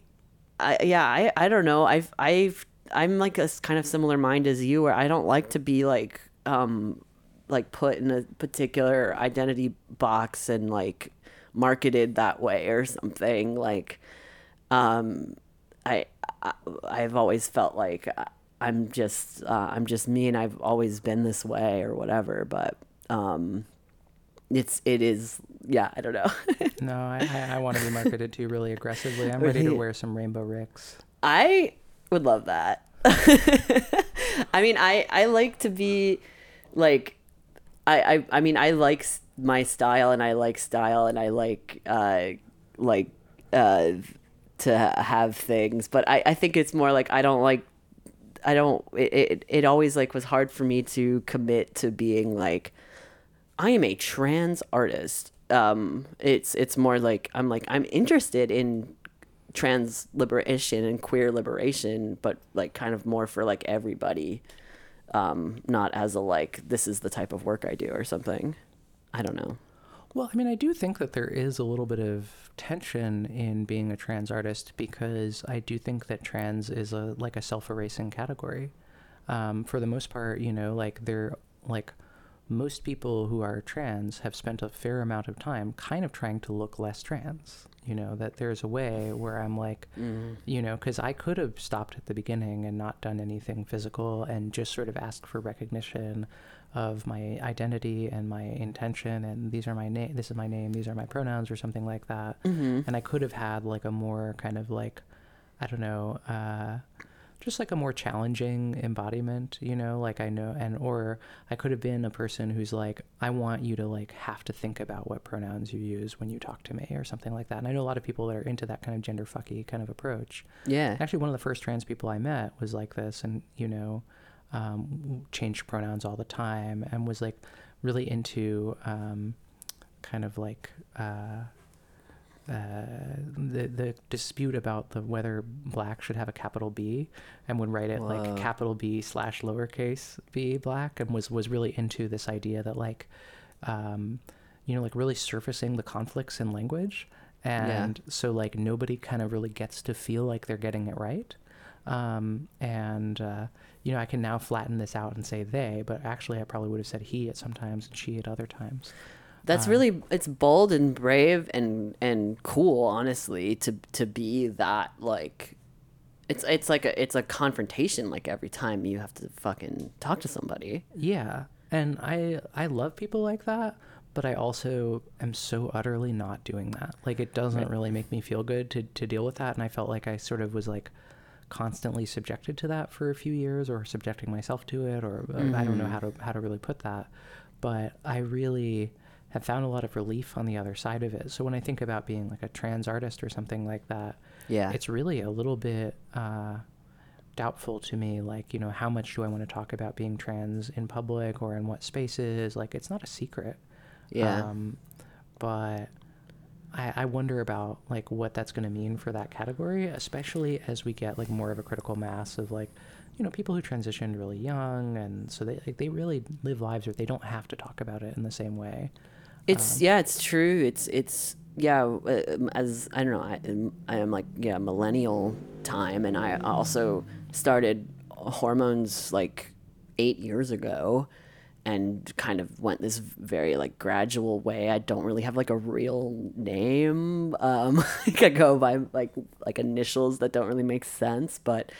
I yeah, I I don't know. I've I've I'm like a kind of similar mind as you where I don't like to be like um like put in a particular identity box and like marketed that way or something like um I, I I've always felt like I- I'm just uh, I'm just me and I've always been this way or whatever but um it's it is yeah I don't know [laughs] No, I, I, want to be marketed to really aggressively. I'm ready to wear some rainbow ricks. I would love that. [laughs] I mean, I I like to be like I I I mean, I like my style and I like style and I like uh like uh to have things, but I, I think it's more like I don't like I don't it, it it always like was hard for me to commit to being like I am a trans artist. Um it's it's more like I'm like I'm interested in trans liberation and queer liberation, but like kind of more for like everybody. Um not as a like this is the type of work I do or something. I don't know. Well, I mean, I do think that there is a little bit of tension in being a trans artist because I do think that trans is a like a self-erasing category. Um, for the most part, you know, like they're like most people who are trans have spent a fair amount of time kind of trying to look less trans. You know, that there's a way where I'm like, you know, because I could have stopped at the beginning and not done anything physical and just sort of asked for recognition of my identity and my intention and these are my name this is my name these are my pronouns or something like that. And i could have had like a more kind of like i don't know uh just like a more challenging embodiment you know like i know and or i could have been a person who's like i want you to like have to think about what pronouns you use when you talk to me or something like that. And i know a lot of people that are into that kind of gender fucky kind of approach. Yeah. Actually, one of the first trans people I met was like this, and you know, um, changed pronouns all the time, and was like really into um, kind of like uh, uh, the the dispute about the whether black should have a capital B, and would write it Whoa. like capital B slash lowercase b black, and was was really into this idea that like, um, you know, like really surfacing the conflicts in language. Yeah. And so like nobody kind of really gets to feel like they're getting it right. Um, and uh, you know, I can now flatten this out and say they, but actually I probably would have said he at sometimes and she at other times. That's Um, really it's bold and brave and and cool, honestly, to to be that like it's it's like a it's a confrontation like every time you have to fucking talk to somebody. Yeah, and I I love people like that, but I also am so utterly not doing that. Like it doesn't Right. really make me feel good to to deal with that, and I felt like I sort of was like constantly subjected to that for a few years, or subjecting myself to it, or uh, I don't know how to how to really put that. But I really have found a lot of relief on the other side of it. So when I think about being like a trans artist or something like that, Yeah. it's really a little bit uh, doubtful to me like you know how much do i want to talk about being trans in public or in what spaces like it's not a secret Yeah. um, but I, I wonder about like what that's going to mean for that category especially as we get like more of a critical mass of like you know people who transitioned really young and so they like, they really live lives where they don't have to talk about it in the same way It's Um, yeah, it's true. It's it's yeah. uh, As I don't know, I, am- I am like yeah millennial time, and I also started hormones like eight years ago, and kind of went this very like gradual way. I don't really have like a real name. Um, [laughs] like I go by like like initials that don't really make sense, but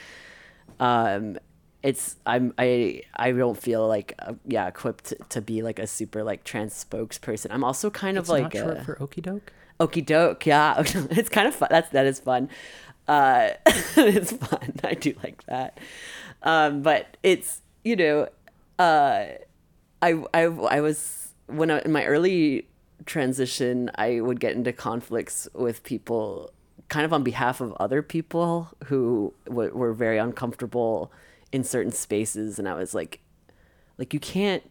um it's i'm i i don't feel like uh, yeah equipped to, to be like a super like trans spokesperson. I'm also kind it's of like short a, for okey doke? Okie doke yeah. [laughs] It's kind of fun. That's that is fun. Uh [laughs] it's fun. I do like that. Um but it's you know uh i i i was when I, in my early transition i would get into conflicts with people kind of on behalf of other people who w- were very uncomfortable in certain spaces. And i was like like you can't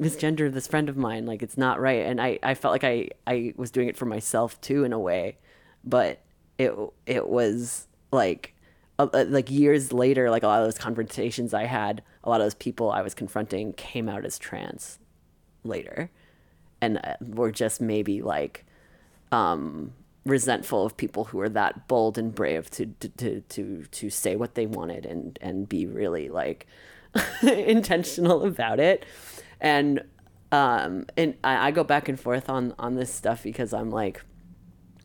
misgender this friend of mine. Like it's not right. And i i felt like i i was doing it for myself too in a way. But it it was like uh, uh, like years later like a lot of those confrontations i had a lot of those people i was confronting came out as trans later and uh, were just maybe like um resentful of people who were that bold and brave to to to to, to say what they wanted and and be really like [laughs] intentional about it. And um and I, I go back and forth on on this stuff because i'm like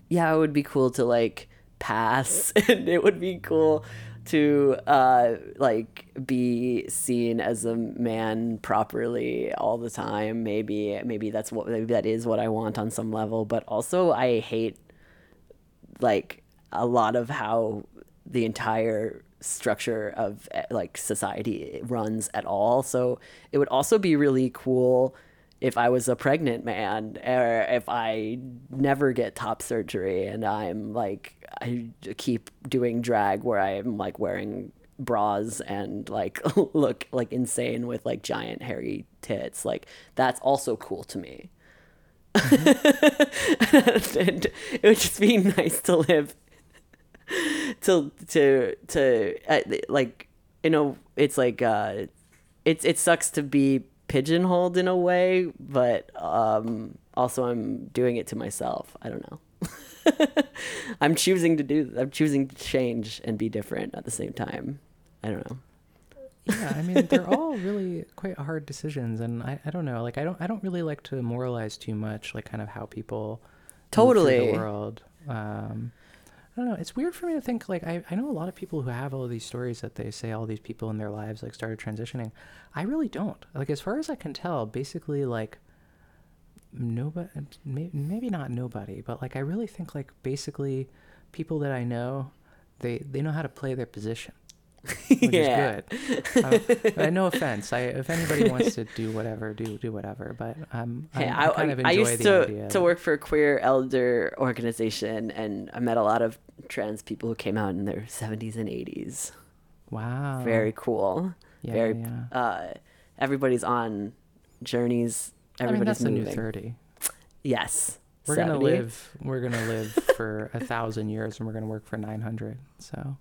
yeah it would be cool to like pass [laughs] and it would be cool to uh like be seen as a man properly all the time. Maybe maybe that's what maybe that is what i want on some level. But also i hate like a lot of how the entire structure of eh, like society runs at all. So it would also be really cool if I was a pregnant man or if I never get top surgery and I'm like I keep doing drag where I'm like wearing bras and like [laughs] look like insane with like giant hairy tits like that's also cool to me. [laughs] And it would just be nice to live to to to uh, like you know it's like uh it's it sucks to be pigeonholed in a way but um also i'm doing it to myself. I don't know. [laughs] I'm choosing to do i'm choosing to change and be different at the same time. I don't know. Yeah i mean they're all really quite hard decisions and I, I don't know like i don't i don't really like to moralize too much like kind of how people Totally. the world. Um I don't know. It's weird for me to think like I, I know a lot of people who have all these stories that they say all these people in their lives like started transitioning. I really don't. Like as far as I can tell, basically like nobody maybe not nobody, but like I really think like basically people that I know they they know how to play their position. [laughs] Which Yeah. is good. Uh, uh, no offense. I, if anybody wants to do whatever, do do whatever. But um, Hey, I, I, I kind of I enjoy used the to, idea. to work for a queer elder organization, and I met a lot of trans people who came out in their 70s and 80s. wow. Very cool. Yeah, very. yeah. Uh, everybody's on journeys. I mean, Everybody's that's the new moving. thirty. Yes. We're gonna live. We're gonna live for a thousand years, and we're gonna work for nine hundred. So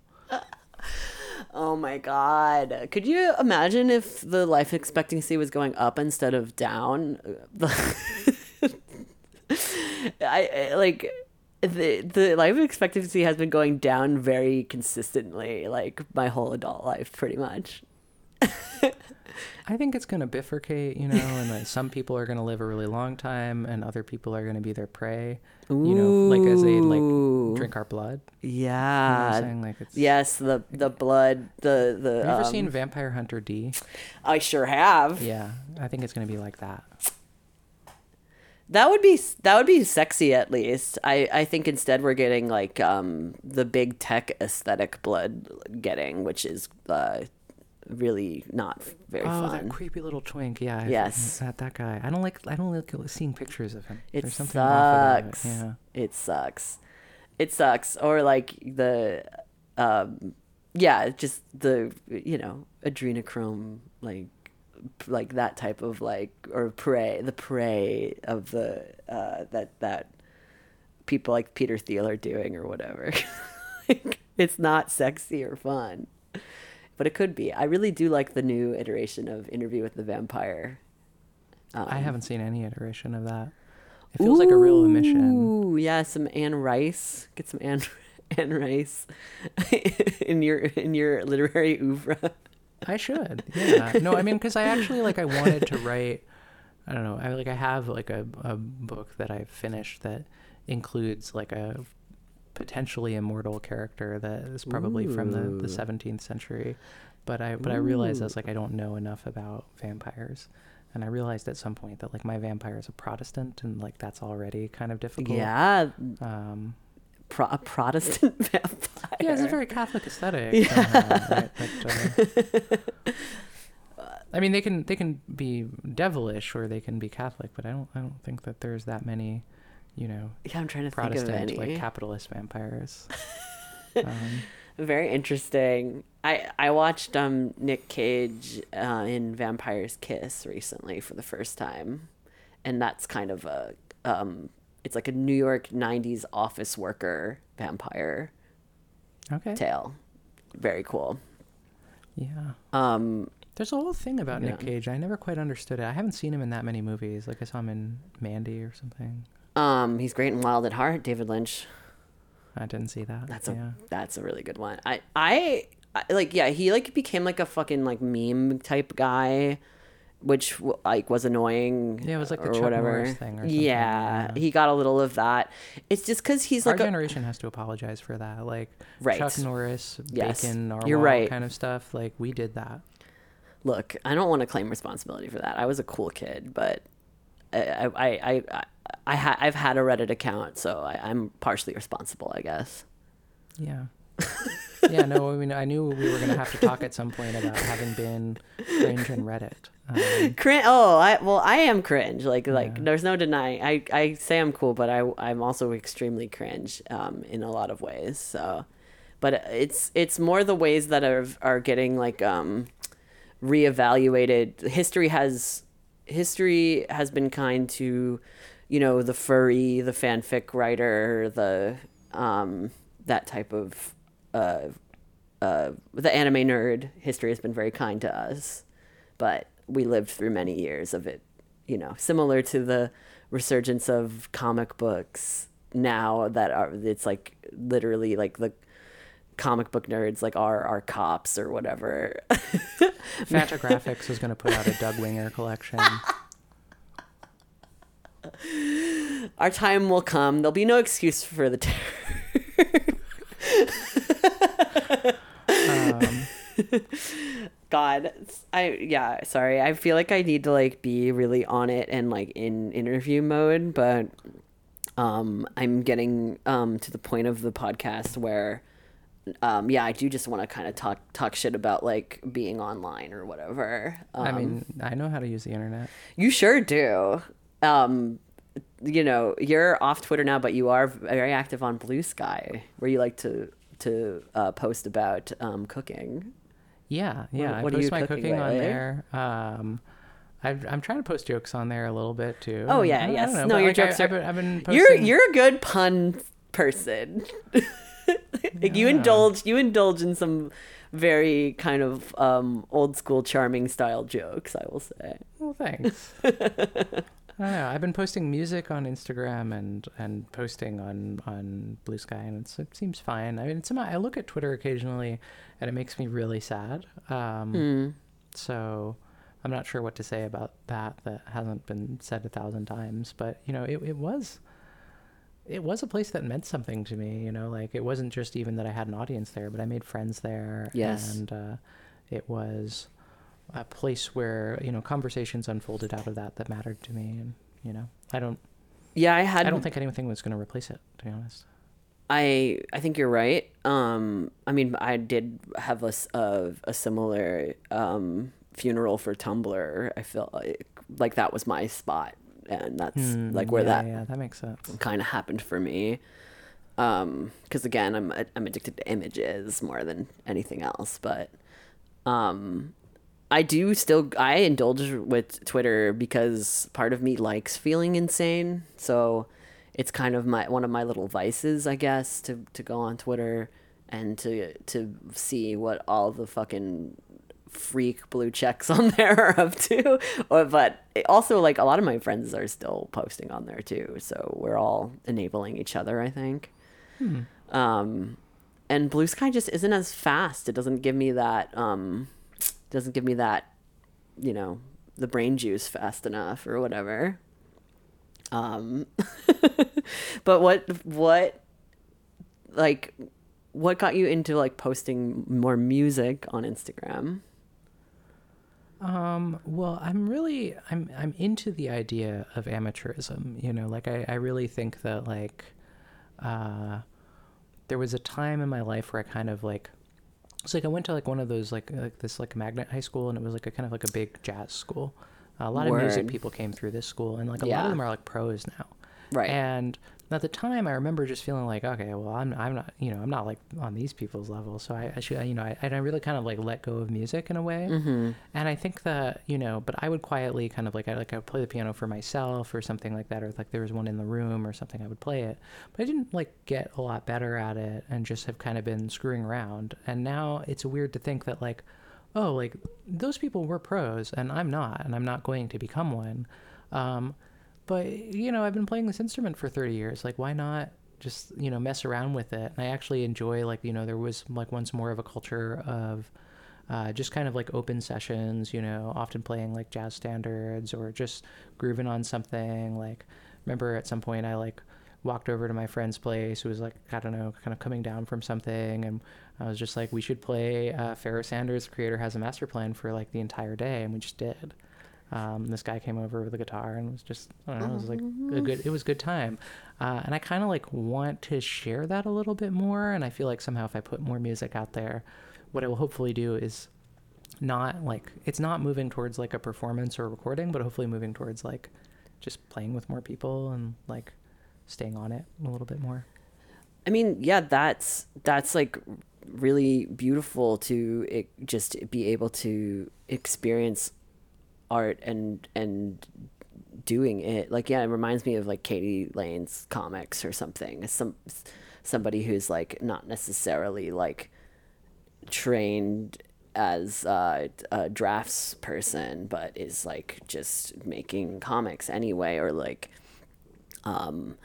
Oh my god. Could you imagine if the life expectancy was going up instead of down? [laughs] I, like the the life expectancy has been going down very consistently like my whole adult life pretty much. [laughs] I think it's gonna bifurcate, you know, and like some people are gonna live a really long time, and other people are gonna be their prey. You know, like as they like drink our blood. You know Yeah. I'm saying? Like it's. Yes, the the blood, the the Have you ever um, seen Vampire Hunter D? I sure have. Yeah, I think it's gonna be like that. That would be that would be sexy at least. I I think instead we're getting like um the big tech aesthetic blood getting, which is uh really not very oh, fun. that creepy little twink. Yeah. Yes. That that guy. I don't like. I don't like seeing pictures of him. It There's something about it. sucks. Yeah. It sucks. It sucks. Or like the um yeah, just the you know, adrenochrome like like that type of like or prey, the prey of the uh that that people like Peter Thiel are doing or whatever. [laughs] like, it's not sexy or fun. But it could be. I really do like the new iteration of Interview with the Vampire. Um, I haven't seen any iteration of that. It feels like a real omission. Ooh, yeah, some Anne Rice. Get some Anne [laughs] Anne Rice [laughs] in your in your literary oeuvre. I should. Yeah. No, I mean, because I actually like I wanted to write. I don't know. I like I have like a a book that I finished that includes like a potentially immortal character that is probably from the the 17th century, but I but I realized I was like I don't know enough about vampires. And I realized at some point that like my vampire is a Protestant, and like that's already kind of difficult. Yeah, Um, pro- a Protestant [laughs] vampire. yeah, it's a very Catholic aesthetic. Yeah. somehow, right? But, uh, I mean, they can they can be devilish or they can be Catholic, but I don't I don't think that there's that many, you know, yeah, I'm trying to Protestant think of any. like capitalist vampires. [laughs] um, Very interesting. I I watched um Nick Cage uh, in Vampire's Kiss recently for the first time, and that's kind of a um it's like a New York '90s office worker vampire okay. tale. Very cool. Yeah. Um, There's a whole thing about Nick Cage. I never quite understood it. I haven't seen him in that many movies. Like I saw him in Mandy or something. Um, he's great and Wild at Heart. David Lynch. I didn't see that. That's a yeah. that's a really good one. I, I I like yeah he like became like a fucking like meme type guy, which like was annoying. Yeah, it was like the Chuck whatever. Norris thing or something, Yeah, yeah. he got a little of that. It's just because he's Our like a, generation has to apologize for that. Like Right. Chuck Norris, Yes. Bacon, Narwhal You're right. kind of stuff. Like we did that. look. I don't want to claim responsibility for that. I was a cool kid, but I I I I, ha- I've had a Reddit account, so I, I'm partially responsible, I guess. Yeah. [laughs] yeah, no, I mean, I knew we were gonna have to talk at some point about having been cringe and Reddit. Um, Cringe. Oh, I well, I am cringe. Like, like Yeah. there's no denying. I, I say I'm cool, but I, I'm also extremely cringe, um, in a lot of ways. So, but it's, it's more the ways that are, are getting like, um, reevaluated. History has, history has been kind to, you know, the furry, the fanfic writer, the, um, that type of, uh, uh, the anime nerd. History has been very kind to us but we lived through many years of it, you know, similar to the resurgence of comic books now that are it's like literally like the comic book nerds like are our cops or whatever. [laughs] Fantagraphics is gonna put out a Doug Winger collection. [laughs] our time will come. There'll be no excuse for the terror. Um, God, I yeah, sorry. I feel like I need to like be really on it and like in interview mode, but um I'm getting um to the point of the podcast where um yeah, I do just want to kind of talk talk shit about like being online or whatever. Um, I mean, I know how to use the internet. you sure do. Um you know, you're off Twitter now, but you are very active on Bluesky, where you like to to uh, post about um, cooking. Yeah, yeah. what I are you post my cooking cooking on there. Um, I've, I'm trying to post jokes on there a little bit too. Oh, yeah, I don't- I yes. know, No, your like, I- jokes are- I've been, I've been posting. You're you're a good pun person. like [laughs] you indulge you indulge in some very kind of um, old school charming style jokes. I will say. Well, thanks. [laughs] I don't know. I've been posting music on Instagram and and posting on on Bluesky, and it's, it seems fine. I mean, it's I look at Twitter occasionally, and it makes me really sad. Um, Hmm. So I'm not sure what to say about that. That hasn't been said a thousand times, but you know, it it was. It was a place that meant something to me, you know. Like it wasn't just even that I had an audience there, but I made friends there. Yes. and uh, it was a place where you know conversations unfolded out of that that mattered to me, and you know, I don't, Yeah, I had. I don't think anything was going to replace it, to be honest. I I think you're right. Um, I mean, I did have a a similar um, funeral for Tumblr. I felt like like that was my spot, and that's Hmm, like where yeah, that yeah, that makes sense. kind of happened for me. Um, because again, I'm I'm addicted to images more than anything else. But, um, I do still I indulge with Twitter because part of me likes feeling insane. So, it's kind of my one of my little vices, I guess, to to go on Twitter and to to see what all the fucking freak blue checks [laughs] on there are up to. But also, like, a lot of my friends are still posting on there too. So we're all enabling each other, I think. Hmm. Um, and Bluesky just isn't as fast. It doesn't give me that, um, doesn't give me that, you know, the brain juice fast enough or whatever. Um, [laughs] but what, what, like, what got you into like posting more music on Instagram? Um, well, I'm really I'm I'm into the idea of amateurism, you know, like I, I really think that like uh there was a time in my life where I kind of like it's like I went to like one of those like uh, like this like magnet high school and it was like a kind of like a big jazz school. a lot of music people came through this school and like a lot of them are like pros now. Right. And at the time, I remember just feeling like, okay, well, I'm, I'm not, you know, I'm not like on these people's level. So I, I should, you know, I, and I really kind of like let go of music in a way. mm-hmm. And I think that, you know, but I would quietly kind of like, I like, I would play the piano for myself or something like that. Or like there was one in the room or something, I would play it. But I didn't like get a lot better at it and just have kind of been screwing around. And now it's weird to think that like, oh, like those people were pros and I'm not, and I'm not going to become one. Um, but you know, I've been playing this instrument for 30 years. Like, why not just you know mess around with it? And I actually enjoy like you know there was like once more of a culture of uh, just kind of like open sessions. You know, often playing like jazz standards or just grooving on something. Like, remember at some point I like walked over to my friend's place who was like I don't know kind of coming down from something and I was just like we should play uh, Sanders creator has a master plan for like the entire day and we just did um, this guy came over with a guitar and was just I don't know, it was like a good it was a good time. Uh, and I kind of like want to share that a little bit more. And I feel like somehow if I put more music out there, what I will hopefully do is not like it's not moving towards like a performance or a recording, but hopefully moving towards like just playing with more people and like staying on it a little bit more. I mean, yeah, that's that's like really beautiful to it, just be able to experience art and and doing it. Like, yeah, it reminds me of like Katie Lane's comics or something. Some somebody who's like not necessarily like trained as a drafts person, but is like just making comics anyway, or like, um,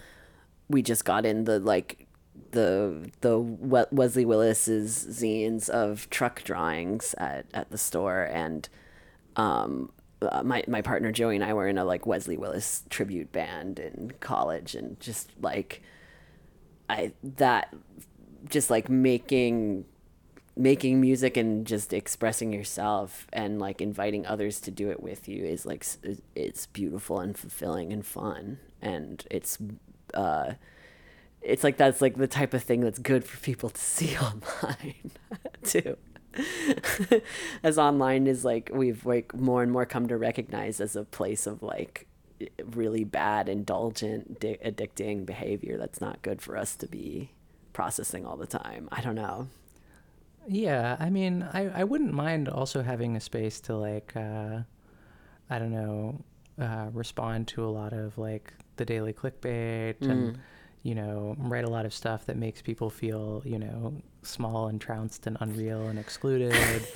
we just got in the like the the Wesley Willis's zines of truck drawings at, at the store, and um, uh, my my partner Joey and I were in a like Wesley Willis tribute band in college, and just like I that just like making making music and just expressing yourself and like inviting others to do it with you is like it's beautiful and fulfilling and fun. And it's uh it's like that's like the type of thing that's good for people to see [laughs] online too [laughs] as online is like we've like more and more come to recognize as a place of like really bad indulgent di- addicting behavior that's not good for us to be processing all the time i don't know yeah, I mean, I, I wouldn't mind also having a space to like, uh, I don't know, uh, respond to a lot of like the daily clickbait mm. and, you know, write a lot of stuff that makes people feel, you know, small and trounced and unreal and excluded.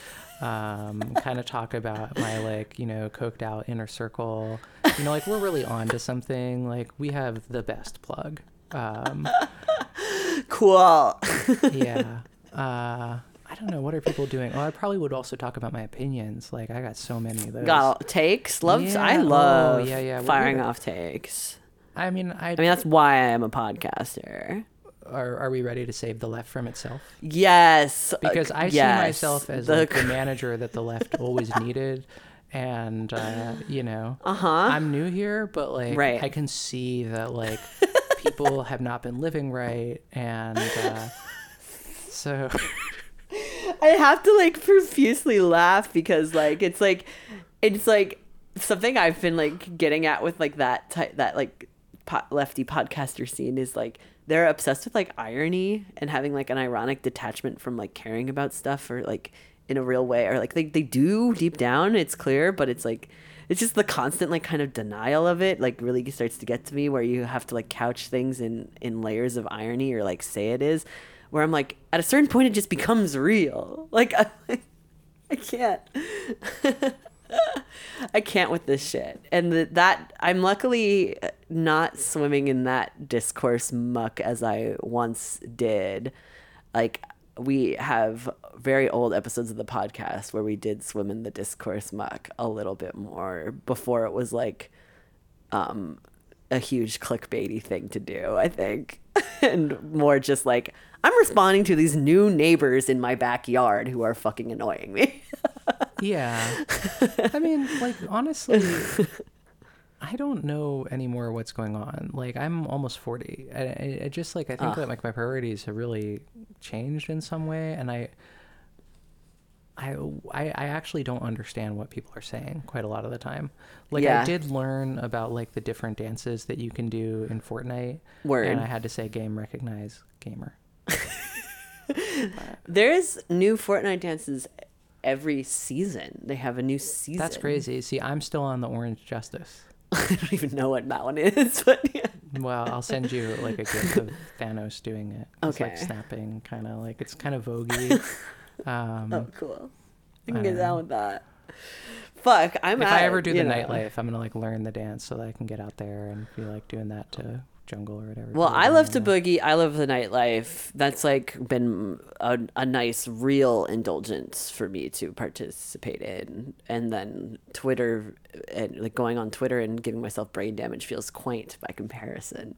um, kind of talk about my like, you know, coked out inner circle. You know, like we're really on to something. Like we have the best plug. Um, cool. yeah. Uh, I don't know what are people doing. Oh, I probably would also talk about my opinions. Like I got so many of those. Got takes. Loves. Yeah. I oh, love. Oh, yeah, yeah. Firing off takes. I mean, I. I mean, that's why I am a podcaster. Are Are we ready to save the left from itself? Yes. Because I yes. see myself as the, like the manager that the left [laughs] always needed, and uh, you know, uh huh. I'm new here, but like, right. I can see that like [laughs] people have not been living right, and uh, so. I have to like profusely laugh because like it's like it's like something I've been like getting at with like that type that like lefty podcaster scene is like they're obsessed with like irony and having like an ironic detachment from like caring about stuff or like in a real way or like they, they do deep down it's clear but it's like it's just the constant like kind of denial of it like really starts to get to me where you have to like couch things in in layers of irony or like say it is where I'm like, at a certain point, it just becomes real. Like, I, [laughs] I can't. [laughs] I can't with this shit. And the, that, I'm luckily not swimming in that discourse muck as I once did. Like, we have very old episodes of the podcast where we did swim in the discourse muck a little bit more before it was like um, a huge clickbaity thing to do, I think. [laughs] and more just like, I'm responding to these new neighbors in my backyard who are fucking annoying me. [laughs] yeah. I mean, like, honestly, I don't know anymore what's going on. Like, I'm almost 40. I, I just, like, I think uh. that, like, my priorities have really changed in some way. And I, I, I, I actually don't understand what people are saying quite a lot of the time. Like yeah. I did learn about like the different dances that you can do in Fortnite. Word. And I had to say game recognize gamer. [laughs] There's new Fortnite dances every season. They have a new season. That's crazy. See, I'm still on the Orange Justice. [laughs] I don't even know what that one is, but yeah. Well, I'll send you like a gift of [laughs] Thanos doing it. It's okay. like snapping, kind of like it's kind of [laughs] voguey. Um, oh, cool. I can I get down with that. Fuck, I'm. If I ever do the know. nightlife, I'm gonna like learn the dance so that I can get out there and be like doing that to jungle or whatever. Well, I love to boogie. I love the nightlife. That's like been a, a nice, real indulgence for me to participate in. And then Twitter and like going on Twitter and giving myself brain damage feels quaint by comparison.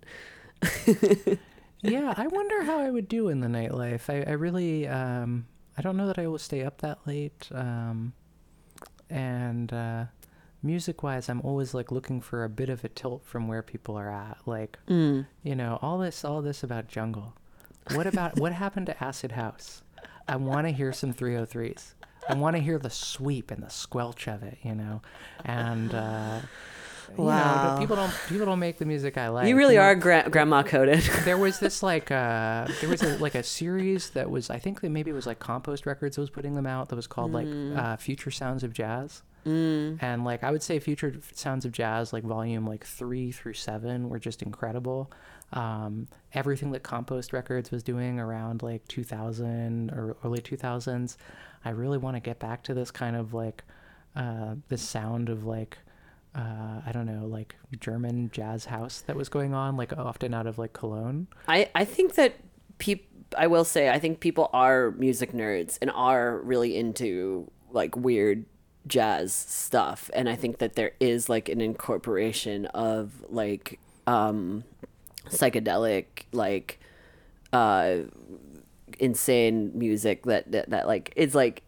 yeah, I wonder how I would do in the nightlife. I, I really, um, I don't know that I will stay up that late. Um, and uh, music wise, I'm always like looking for a bit of a tilt from where people are at. Like, Mm. you know, all this, all this about jungle. What about what [laughs] happened to acid house? I want to hear some 303s. I want to hear the sweep and the squelch of it, you know, and uh, you know, Wow. people don't people don't make the music I like. You really know? are gra- grandma coded. there [laughs] was this like uh there was a, like a series that was I think that maybe it was like Compost Records that was putting them out that was called like uh, Future Sounds of Jazz. Mm. And like I would say Future Sounds of Jazz like volume like 3 through 7 were just incredible. Um everything that Compost Records was doing around like 2000 or early 2000s, I really want to get back to this kind of like uh this sound of like uh, I don't know, like German jazz house that was going on, like often out of like Cologne. I, I think that peop I will say I think people are music nerds and are really into like weird jazz stuff and I think that there is like an incorporation of like um psychedelic like uh insane music that that, that like it's like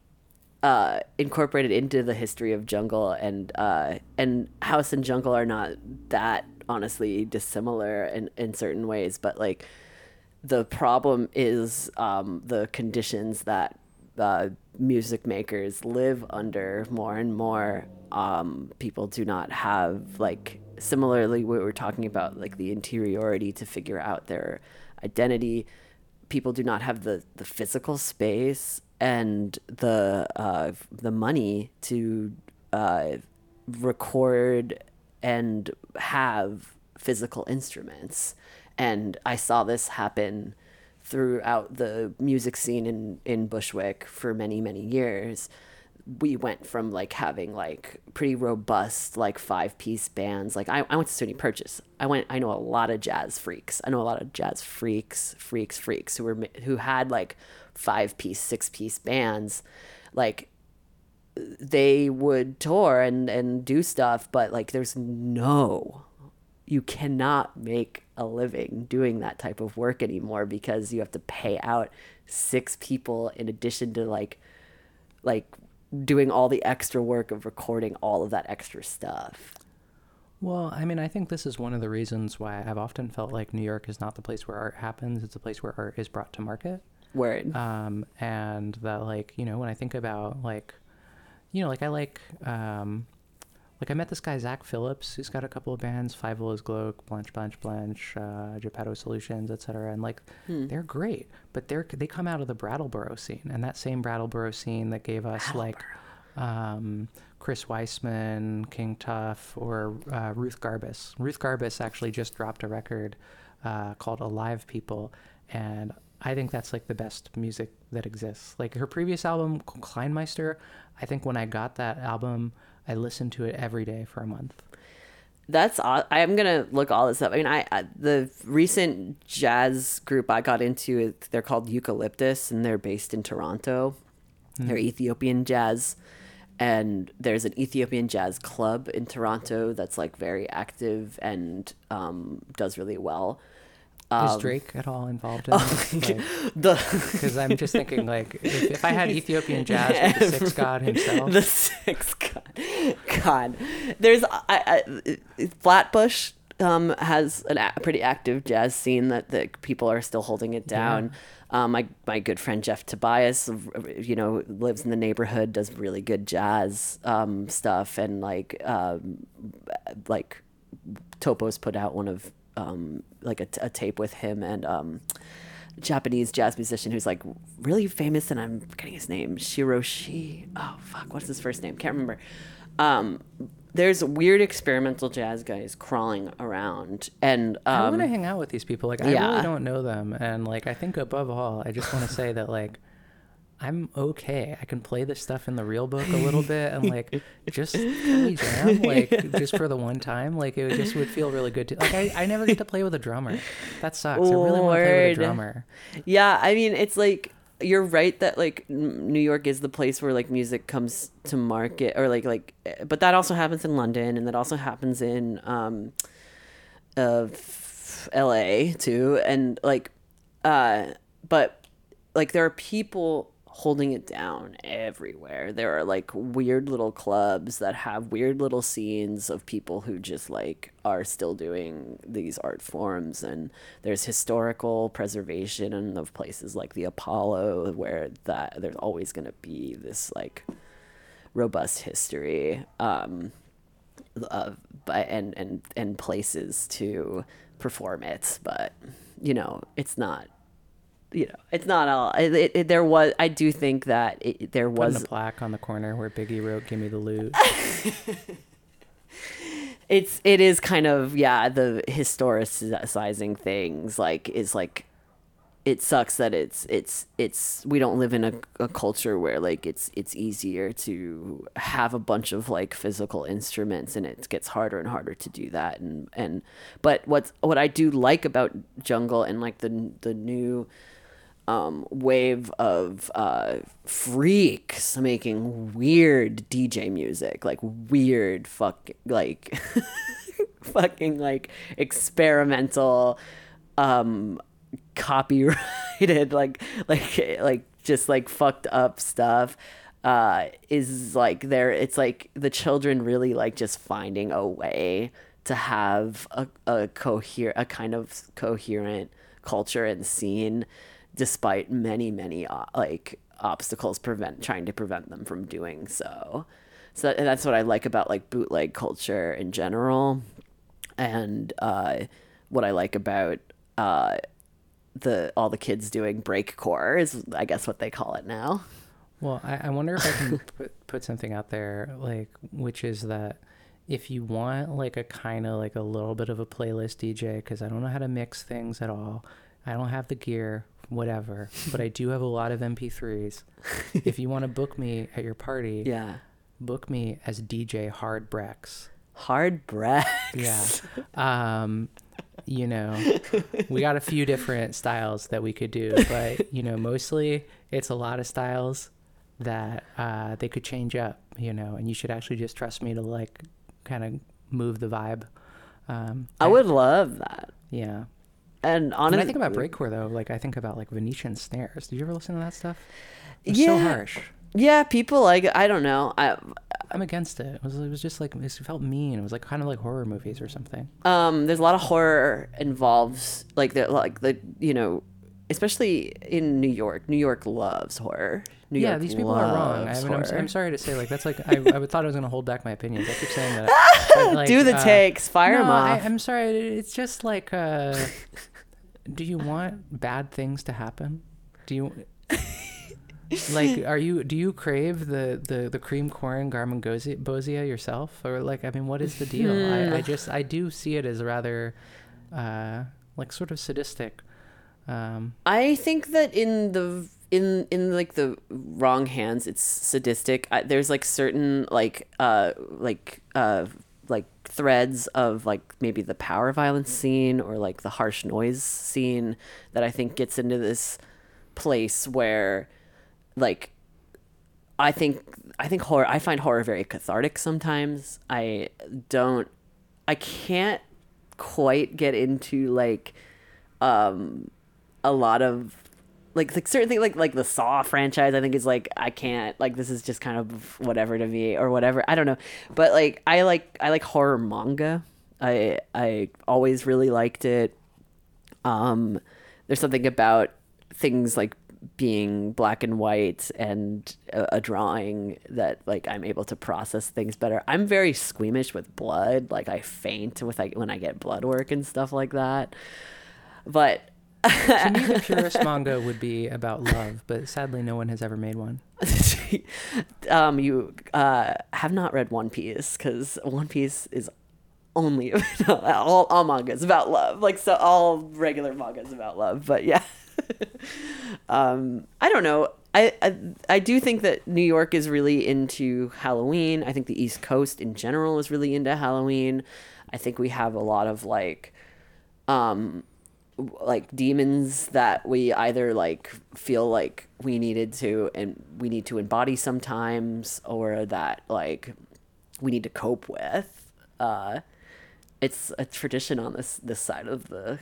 uh incorporated into the history of jungle and uh and house and jungle are not that honestly dissimilar in in certain ways but like the problem is um the conditions that uh, music makers live under more and more um people do not have like similarly we were talking about like the interiority to figure out their identity people do not have the the physical space and the uh, the money to uh, record and have physical instruments. And I saw this happen throughout the music scene in, in Bushwick for many, many years. We went from like having like pretty robust like five piece bands. Like I, I went to SUNY Purchase. I went. I know a lot of jazz freaks. I know a lot of jazz freaks, freaks, freaks who were who had like five piece, six piece bands. Like they would tour and and do stuff, but like there's no you cannot make a living doing that type of work anymore because you have to pay out six people in addition to like like doing all the extra work of recording all of that extra stuff. Well, I mean, I think this is one of the reasons why I've often felt like New York is not the place where art happens. It's a place where art is brought to market. Word. Um, and that, like, you know, when I think about, like, you know, like, I like, um, like, I met this guy, Zach Phillips, who's got a couple of bands, Fievel Is Glauque, Blanche, Blanche, Blanche, uh, Geppetto Solutions, etc. And, like, they're great, but they're, they come out of the Brattleboro scene. And that same Brattleboro scene that gave us, like, um, Chris Weisman, King Tuff, or uh, Ruth Garbus. Ruth Garbus actually just dropped a record uh, called Alive People, and I think that's like the best music that exists. Like her previous album, Kleinmeister, I think when I got that album, I listened to it every day for a month. That's aw- I'm gonna look all this up. I mean, I, I the recent jazz group I got into, they're called Eucalyptus, and they're based in Toronto. They're Ethiopian jazz, and there's an Ethiopian jazz club in Toronto that's like very active and um, does really well. Is Um, Drake at all involved in [laughs] this? the [laughs] Because I'm just thinking, like, if, if I had Ethiopian jazz with the Six [laughs] God himself, the six god, god. There's I, I, Flatbush um, has an a pretty active jazz scene that that people are still holding it down. Um, my my good friend Jeff Tobias, you know, lives in the neighborhood, does really good jazz um, stuff, and like um, like Topo's put out one of um, like a, t- a tape with him and um, Japanese jazz musician who's like really famous, and I'm forgetting his name. Shiroshi. Oh fuck, what's his first name? Can't remember. Um, there's weird experimental jazz guys crawling around, and I um, want to hang out with these people. Like, I yeah. really don't know them, and like, I think above all, I just want to say that like, I'm okay. I can play this stuff in the real book a little bit, and [laughs] like, just jam? [laughs] Like, just for the one time, like, it would just would feel really good to. Like, I, I never get to play with a drummer. That sucks. I really want to play with a drummer. Yeah, I mean, it's like you're right that like New York is the place where like music comes to market, or like like, but that also happens in London, and that also happens in um, uh, L.A. too, and like, uh, but like there are people holding it down everywhere. There are like weird little clubs that have weird little scenes of people who just like are still doing these art forms and there's historical preservation of places like the Apollo where that there's always going to be this like robust history um uh, but and and and places to perform it but you know it's not you know it's not all it, it, there was i do think that it, there Putting was the plaque on the corner where Biggie wrote "Give me the loot." [laughs] it's it is kind of yeah the historicizing things like is like it sucks that it's it's it's we don't live in a, a culture where like it's it's easier to have a bunch of like physical instruments and it gets harder and harder to do that and and but what's what I do like about jungle and like the the new um, wave of uh, freaks making weird DJ music, like weird fuck, like [laughs] fucking like experimental, um, copyrighted, [laughs] like like like just like fucked up stuff. Uh, is like there. It's like the children really like just finding a way to have a a cohere a kind of coherent culture and scene despite many many uh, like obstacles prevent trying to prevent them from doing so. So that, that's what i like about like bootleg culture in general. And uh what i like about uh the all the kids doing breakcore is i guess what they call it now. Well, I, I wonder if I can [laughs] put, put something out there, like, which is that if you want, like, a kind of like a little bit of a playlist DJ, because I don't know how to mix things at all, I don't have the gear, whatever, but I do have a lot of MP3s. if you want to book me at your party, [laughs] yeah book me as DJ Hard Brex. hard Brex. Yeah. Um, you know, we got a few different styles that we could do, but you know, mostly it's a lot of styles that uh, they could change up, you know, and you should actually just trust me to like kind of move the vibe. Um, i would love that yeah. And honestly, When I think about breakcore though, like I think about like Venetian snares. Did you ever listen to that stuff? It's so Yeah. harsh. yeah people like i don't know i I'm against it. It was, it was just like it felt mean. It was like kind of like horror movies or something. um there's a lot of horror involves like the like the you know especially in new york new york loves horror new yeah, york these people are wrong. I mean, I'm. I'm sorry to say, like that's like I, I thought I was gonna hold back my opinions. I keep saying that. [laughs] but, like, do the uh, takes fire no, them I, off I'm sorry. It's just like, uh, [laughs] do you want bad things to happen? Do you like? [laughs] Are you? Do you crave the the the cream corn garmin bosia yourself, or like? I mean, what is the deal? I, I just I do see it as rather, uh, like sort of sadistic. Um, I think that in the in in like the wrong hands, it's sadistic. I, there's like certain like uh like uh like threads of like maybe the power violence scene or like the harsh noise scene that I think gets into this place where like I think I think horror I find horror very cathartic sometimes. I don't I can't quite get into like um a lot of like like certain like like the Saw franchise I think is like I can't like this is just kind of whatever to me or whatever I don't know but like I like I like horror manga I I always really liked it um there's something about things like being black and white and a, a drawing that like I'm able to process things better. I'm very squeamish with blood. Like I faint with like when I get blood work and stuff like that. But [laughs] to me, the purest [laughs] manga would be about love, but sadly, no one has ever made one. [laughs] um, you uh, have not read One Piece because One Piece is only no, all all manga is about love. Like so, all regular manga is about love. But yeah, um, I don't know. I, I I do think that New York is really into Halloween. I think the East Coast in general is really into Halloween. I think we have a lot of like, um, like demons that we either like feel like we needed to and we need to embody sometimes or that like we need to cope with uh it's a tradition on this this side of the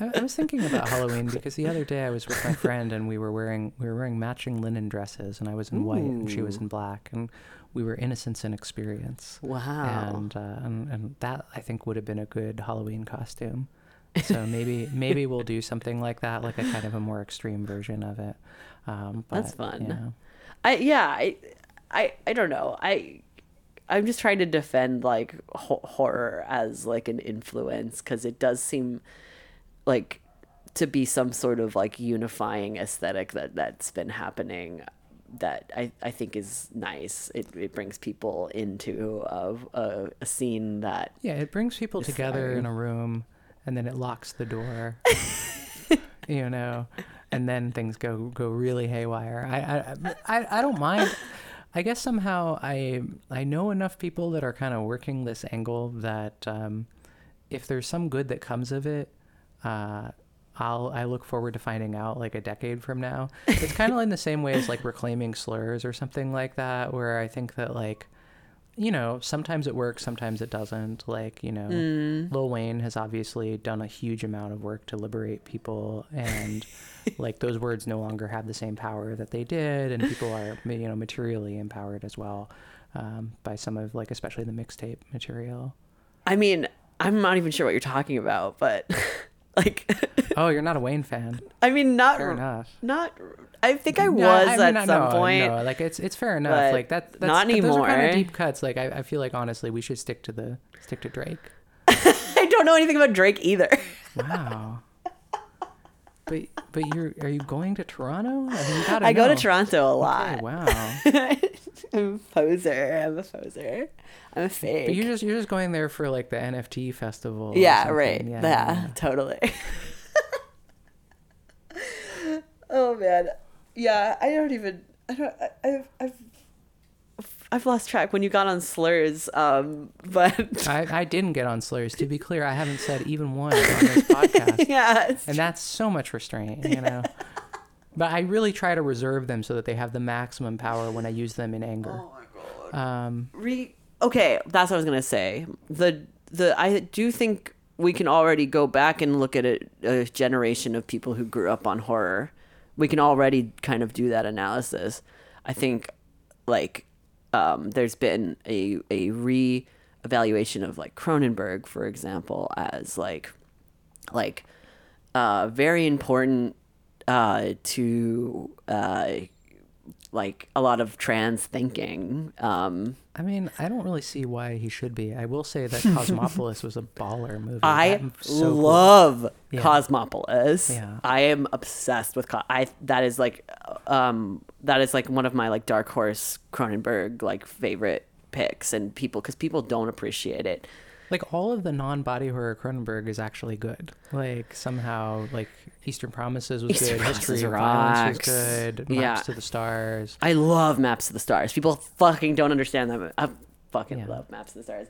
I, I was thinking about [laughs] Halloween because the other day I was with my [laughs] friend and we were wearing we were wearing matching linen dresses and I was in white and she was in black and we were innocence and experience. Wow. And, uh, and and that I think would have been a good Halloween costume. So [laughs] maybe maybe we'll do something like that, like a kind of a more extreme version of it. Um, That's fun. you know. I yeah, I I I don't know. I I'm just trying to defend like ho- horror as like an influence cuz it does seem like to be some sort of like unifying aesthetic that that's been happening that I, I think is nice. It, it brings people into a, a, a scene that Yeah, it brings people together fine. in a room and then it locks the door. [laughs] you know, and then things go go really haywire. I I I, I don't mind. I guess somehow I I know enough people that are kind of working this angle that um, if there's some good that comes of it, uh, I'll I look forward to finding out like a decade from now. It's kind of in the same way as like reclaiming slurs or something like that, where I think that like you know, sometimes it works, sometimes it doesn't. Like, you know, Mm. Lil Wayne has obviously done a huge amount of work to liberate people, and [laughs] like those words no longer have the same power that they did, and people are, you know, materially empowered as well um, by some of like, especially the mixtape material. I mean, I'm not even sure what you're talking about, but [laughs] like [laughs] Oh, you're not a Wayne fan? I mean not Fair enough. not I think I No, was I mean, at no, some no, point. No, like it's it's fair enough. Like that. That's, not Those are kind of deep cuts. Like I, I feel like honestly, we should stick to the stick to Drake. [laughs] I don't know anything about Drake either. Wow. But but you're are you going to Toronto? I, mean, I go to. Toronto a Okay, lot. wow. [laughs] I'm a poser. I'm a poser. I'm a fake. But you're just you're just going there for like the NFT festival. yeah, right. Yeah, totally. [laughs] oh man. Yeah, I don't even. I don't. I, I've. I've I've lost track when you got on slurs, um, [laughs] but I, I didn't get on slurs. To be clear, I haven't said even one on this [laughs] podcast, yeah, and that's so much restraint, you know. But I really try to reserve them so that they have the maximum power when I use them in anger. Oh my god. Um, Re- okay, that's what I was gonna say. The the I do think we can already go back and look at a, a generation of people who grew up on horror. We can already kind of do that analysis. I think, like, um, there's been a a re evaluation of like Cronenberg, for example, as like like uh, very important uh, to uh, like a lot of trans thinking. Um, I mean, I don't really see why he should be. I will say that [laughs] Cosmopolis was a baller movie. I so cool. love Yeah. Cosmopolis. Yeah. I am obsessed with Co- I that is like um that is like one of my like dark horse Cronenberg like favorite picks and people cuz people don't appreciate it. Like all of the non-body horror Cronenberg is actually good. Like somehow, like Eastern Promises was Eastern good, History Promises of Violence was good, Maps Yeah. to the Stars. I love Maps to the Stars. People fucking don't understand that. I fucking Yeah. love Maps to the Stars.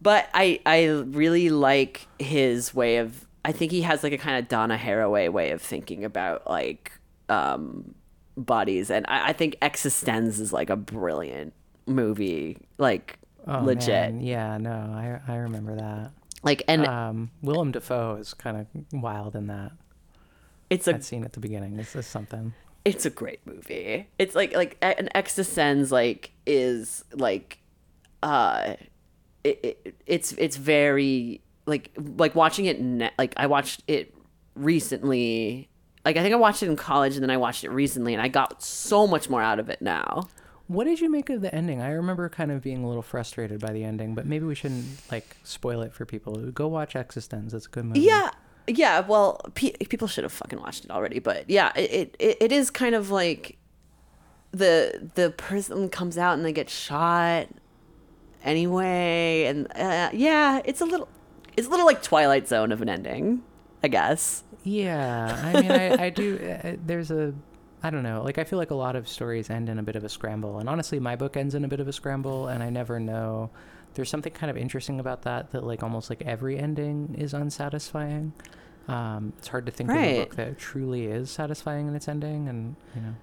But I I really like his way of I think he has like a kind of Donna Haraway way of thinking about like um bodies and I, I think Existenz is like a brilliant movie. Like Oh, legit. man. Yeah, no, I I remember that. Like and um, Willem Dafoe is kind of wild in that. it's a That scene at the beginning. This is something. it's a great movie. It's like like an Existenz like is like uh it, it it's it's very like like watching it ne- like I watched it recently like I think I watched it in college and then I watched it recently and I got so much more out of it now. What did you make of the ending? I remember kind of being a little frustrated by the ending, but maybe we shouldn't like spoil it for people. Go watch Existenz. It's a good movie. Yeah. Yeah, well, pe- people should have fucking watched it already, but yeah, it, it it is kind of like the the person comes out and they get shot anyway, and uh, yeah, it's a little it's a little like Twilight Zone of an ending, I guess. Yeah, I mean, I, I do. [laughs] Uh, there's a, I don't know. Like, I feel like a lot of stories end in a bit of a scramble, and honestly, my book ends in a bit of a scramble, and I never know. There's something kind of interesting about that. That like almost like every ending is unsatisfying. Um, it's hard to think of a book that truly is satisfying in its ending, and you know.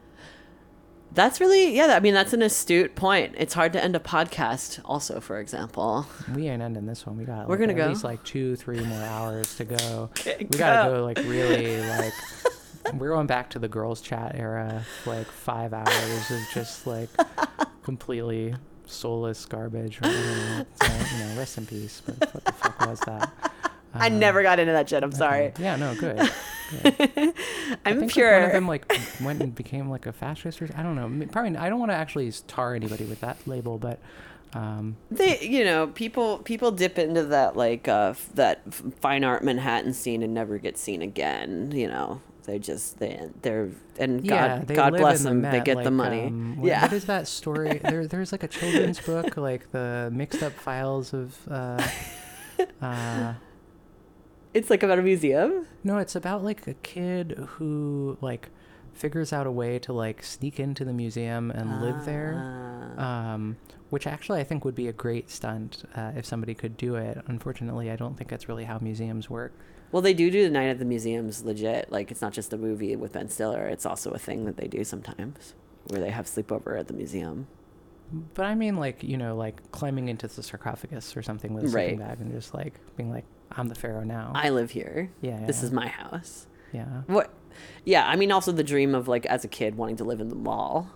That's really yeah. I mean, that's an astute point. It's hard to end a podcast. Also, for example, We ain't ending this one. We got. We're like, gonna at go. least like two, three more hours to go. [laughs] Okay, we gotta go. go like really like. [laughs] We're going back to the girls' chat era, like five hours of just like [laughs] completely soulless garbage. Or, so, you know, rest in peace. But what the fuck was that? I Um, never got into that shit. I'm sorry. Yeah, no, [laughs] good. good. I I'm think, like, pure. one of them like went and became like a fascist or I don't know. Probably I don't want to actually tar anybody with that label, but um, they, you know, people people dip into that like uh, f- that fine art Manhattan scene and never get seen again. You know, they just they they're and yeah, God they God bless the them. They get the money. um, what- yeah. what is that story? [laughs] there, there's like a children's book, like the mixed up files of. Uh, [laughs] uh, It's like about a museum. no, it's about like a kid who like figures out a way to like sneak into the museum and live there. Ah. um, which actually I think would be a great stunt uh, if somebody could do it. Unfortunately, I don't think that's really how museums work. Well, they do do the night at the museums legit. Like it's not just a movie with Ben Stiller. It's also a thing that they do sometimes, where they have sleepover at the museum. But I mean, like you know, like climbing into the sarcophagus or something with a sleeping Right. bag and just like being like, "I'm the pharaoh now." I live here. yeah, yeah, This is my house. yeah. What? Yeah, I mean, also the dream of like as a kid wanting to live in the mall.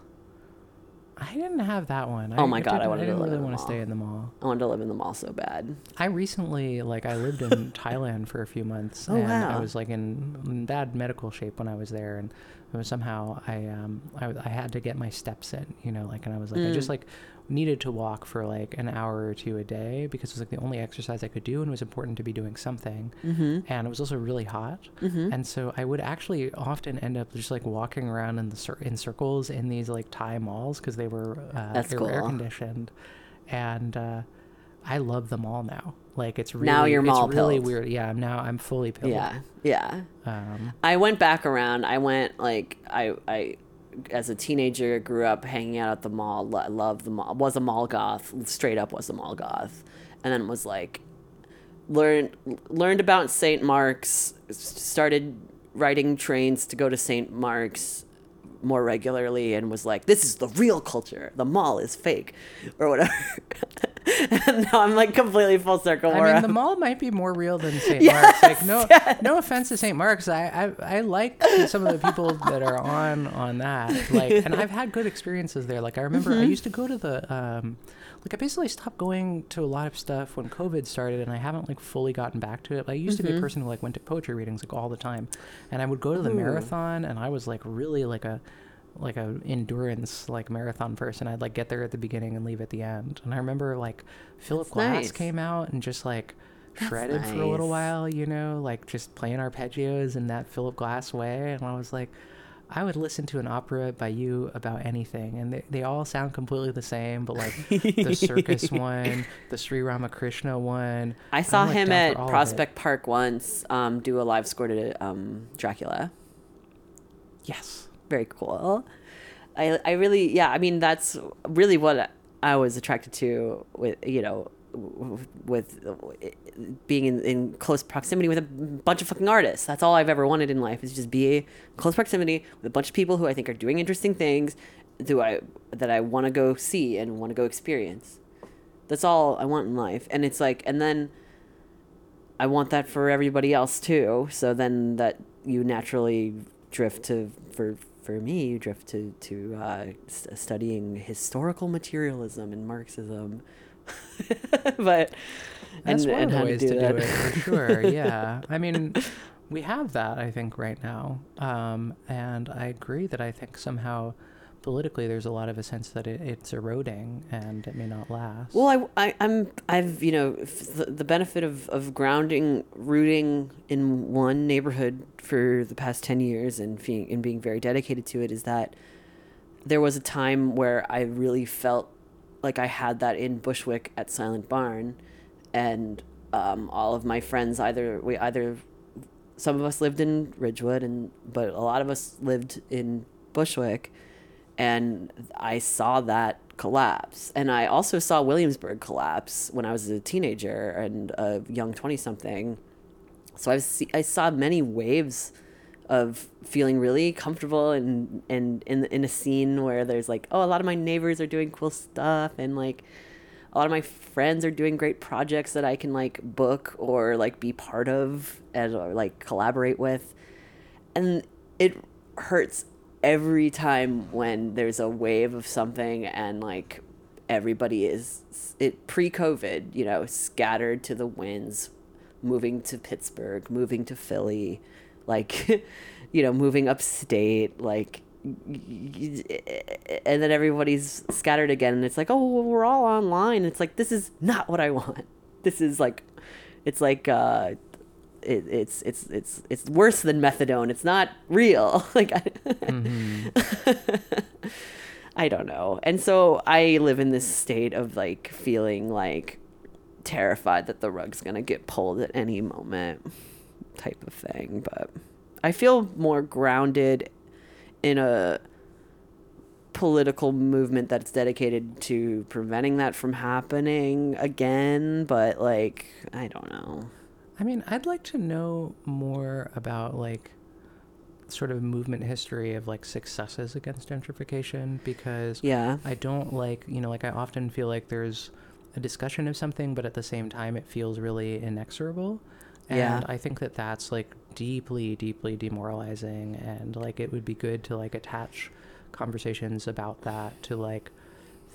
I didn't have that one. Oh my God, I didn't- wanted to didn't live in the want to mall. stay in the mall. I wanted to live in the mall so bad. I recently, like, I lived in [laughs] Thailand for a few months, Oh, and wow. I was like in, bad medical shape when I was there, and it was somehow I um I, I had to get my steps in, you know, like, and I was like I just Mm. like needed to walk for like an hour or two a day because it was like the only exercise I could do, and it was important to be doing something, Mm-hmm. and it was also really hot, Mm-hmm. and so I would actually often end up just like walking around in the cir- in circles in these like Thai malls because they were uh, That's air, air cool. conditioned, and uh, I love them all now. Like it's really Now you're it's really pilled. weird. Yeah, I'm now I'm fully pilled. Yeah, yeah. Um, I went back around. I went like I I as a teenager grew up hanging out at the mall. Lo- loved the mall. Was a mall goth. Straight up was a mall goth, and then was like learned learned about St. Mark's. Started riding trains to go to St. Mark's more regularly and was like this is the real culture the mall is fake or whatever [laughs] [laughs] now i'm like completely full circle I mean, the mall might be more real than [laughs] St. Yes, Mark's. Like, no, yes. no offense to St. Mark's. I, I, I like some of the people that are on on that. Like, and I've had good experiences there. Like, I remember Mm-hmm. I used to go to the, um, like, I basically stopped going to a lot of stuff when COVID started, and I haven't like fully gotten back to it. Like, I used to be a person who like went to poetry readings like all the time, and I would go to the Mm-hmm. Ooh. marathon, and I was like really like a like a endurance like marathon person. I'd like get there at the beginning and leave at the end. And I remember like Philip That's Glass nice. came out and just like shredded for a little while, you know, like just playing arpeggios in that Philip Glass way. And I was like, I would listen to an opera by you about anything, and they, they all sound completely the same. But like the circus [laughs] one, the Sri Ramakrishna one, I saw like, him at for all of it. Prospect Park once um, do a live score to um, Dracula. yes, Very cool. I, I really, yeah, I mean, that's really what I was attracted to with, you know, with being in, in close proximity with a bunch of fucking artists. That's all I've ever wanted in life is just be close proximity with a bunch of people who I think are doing interesting things do I, that I want to go see and want to go experience. That's all I want in life. And it's like, and then I want that for everybody else too. So then that you naturally drift to for for me you drift to to uh, st- studying historical materialism and Marxism. [laughs] but that's and, one and of the ways to do to do it for sure. Yeah, I mean, we have that I think right now, um, and I agree that I think somehow politically there's a lot of a sense that it, it's eroding and it may not last. Well, I, I, I'm, I've, you know, the, the benefit of, of grounding, rooting in one neighborhood for the past 10 years and being, and being very dedicated to it is that there was a time where I really felt like I had that in Bushwick at Silent Barn. And um, all of my friends, either, we either, some of us lived in Ridgewood, and but a lot of us lived in Bushwick and I saw that collapse. And I also saw Williamsburg collapse when I was a teenager and a young 20 something. So I, see, I saw many waves of feeling really comfortable and and in in a scene where there's like oh a lot of my neighbors are doing cool stuff and like a lot of my friends are doing great projects that I can like book or like be part of and or like collaborate with and it hurts every time when there's a wave of something and like everybody is it pre-covid you know scattered to the winds moving to pittsburgh moving to philly like [laughs] you know moving upstate like and then everybody's scattered again and it's like oh well, we're all online. It's like this is not what i want. This is like it's like uh it, it's it's it's it's worse than methadone. It's not real. [laughs] Like I, mm-hmm. [laughs] I don't know. And so i live in this state of like feeling like terrified that the rug's gonna get pulled at any moment type of thing. But i feel more grounded in a political movement that's dedicated to preventing that from happening again but like i don't know I mean, I'd like to know more about like sort of movement history of like successes against gentrification because yeah, I don't like, you know, like I often feel like there's a discussion of something but at the same time it feels really inexorable. And Yeah. I think that that's like deeply deeply demoralizing and like it would be good to like attach conversations about that to like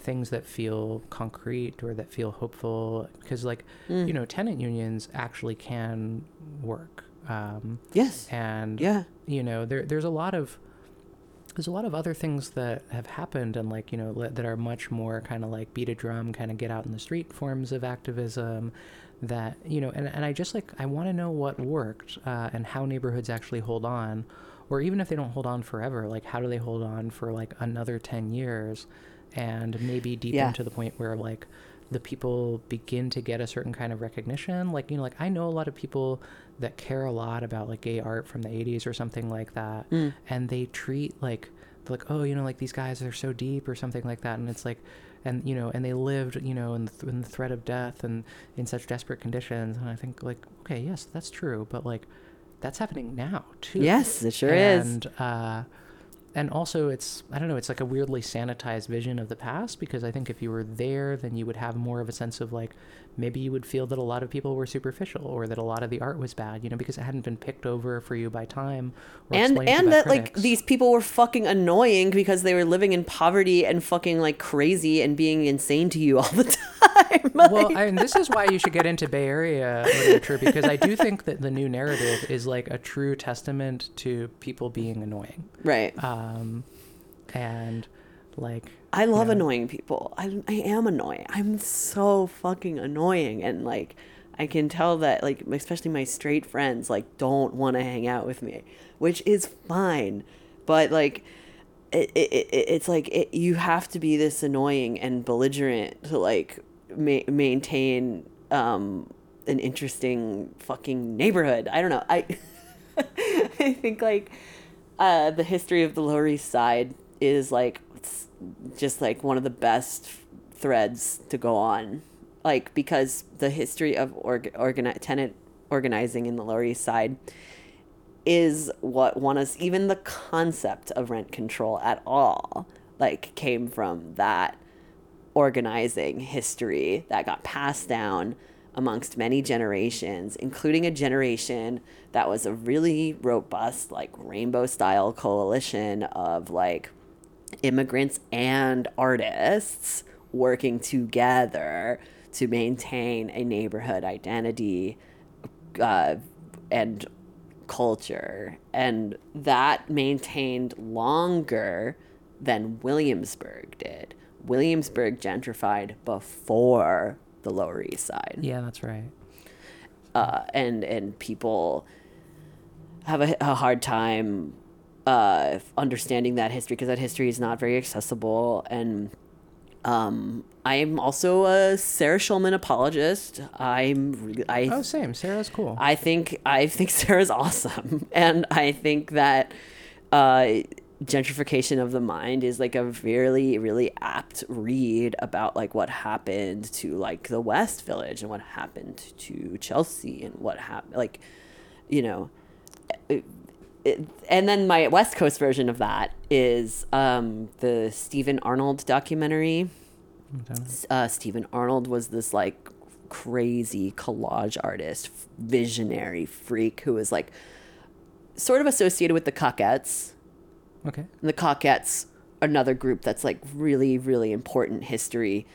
things that feel concrete or that feel hopeful because like Mm. you know tenant unions actually can work um, yes. and yeah. you know there there's a lot of there's a lot of other things that have happened and like you know that are much more kind of like beat a drum kind of get out in the street forms of activism that you know and, and i just like i want to know what worked uh, and how neighborhoods actually hold on or even if they don't hold on forever like how do they hold on for like another 10 years and maybe deepen Yeah. to the point where like the people begin to get a certain kind of recognition like you know like i know a lot of people that care a lot about like gay art from the 80s or something like that Mm. and they treat like like oh you know like these guys are so deep or something like that and it's like and you know and they lived you know in the, th- in the threat of death and in such desperate conditions and i think like okay yes that's true but like that's happening now too yes it sure is and uh and also it's i don't know it's like a weirdly sanitized vision of the past because i think if you were there then you would have more of a sense of like maybe you would feel that a lot of people were superficial or that a lot of the art was bad you know because it hadn't been picked over for you by time or and explained to you and that like these people were fucking annoying because they were living in poverty and fucking like crazy and being insane to you [laughs] all the time. [laughs] Well I mean, this is why you should get into bay area literature because i do think that the new narrative is like a true testament to people being annoying. Right. Um and like I love Yeah. annoying people. I, I am annoying. I'm so fucking annoying. And like, I can tell that, like, especially my straight friends, like, don't want to hang out with me, which is fine. But like, it, it, it, it's like it, you have to be this annoying and belligerent to like ma- maintain um, an interesting fucking neighborhood. I don't know. I [laughs] I think like uh, the history of the Lower East Side is like just like one of the best threads to go on, like because the history of org- organi- tenant organizing in the Lower East Side is what won us even the concept of rent control at all like came from that organizing history that got passed down amongst many generations, including a generation that was a really robust, like rainbow style coalition of like immigrants and artists working together to maintain a neighborhood identity uh, and culture. And that maintained longer than Williamsburg did. Williamsburg gentrified before the Lower East Side yeah that's right uh, and and people have a, a hard time uh, understanding that history because that history is not very accessible. And um, I am also a Sarah Schulman apologist. I'm I oh same sarah's cool I think I think [laughs] Sarah's awesome, and I think that uh, gentrification of the mind is like a really really apt read about like what happened to like the West Village and what happened to Chelsea and what happened like you know. It, and then my West Coast version of that is um, the Steven Arnold documentary. Uh, Steven Arnold was this like crazy collage artist, visionary freak who was like sort of associated with the Cockettes. Okay. And the Cockettes, another group that's like really, really important history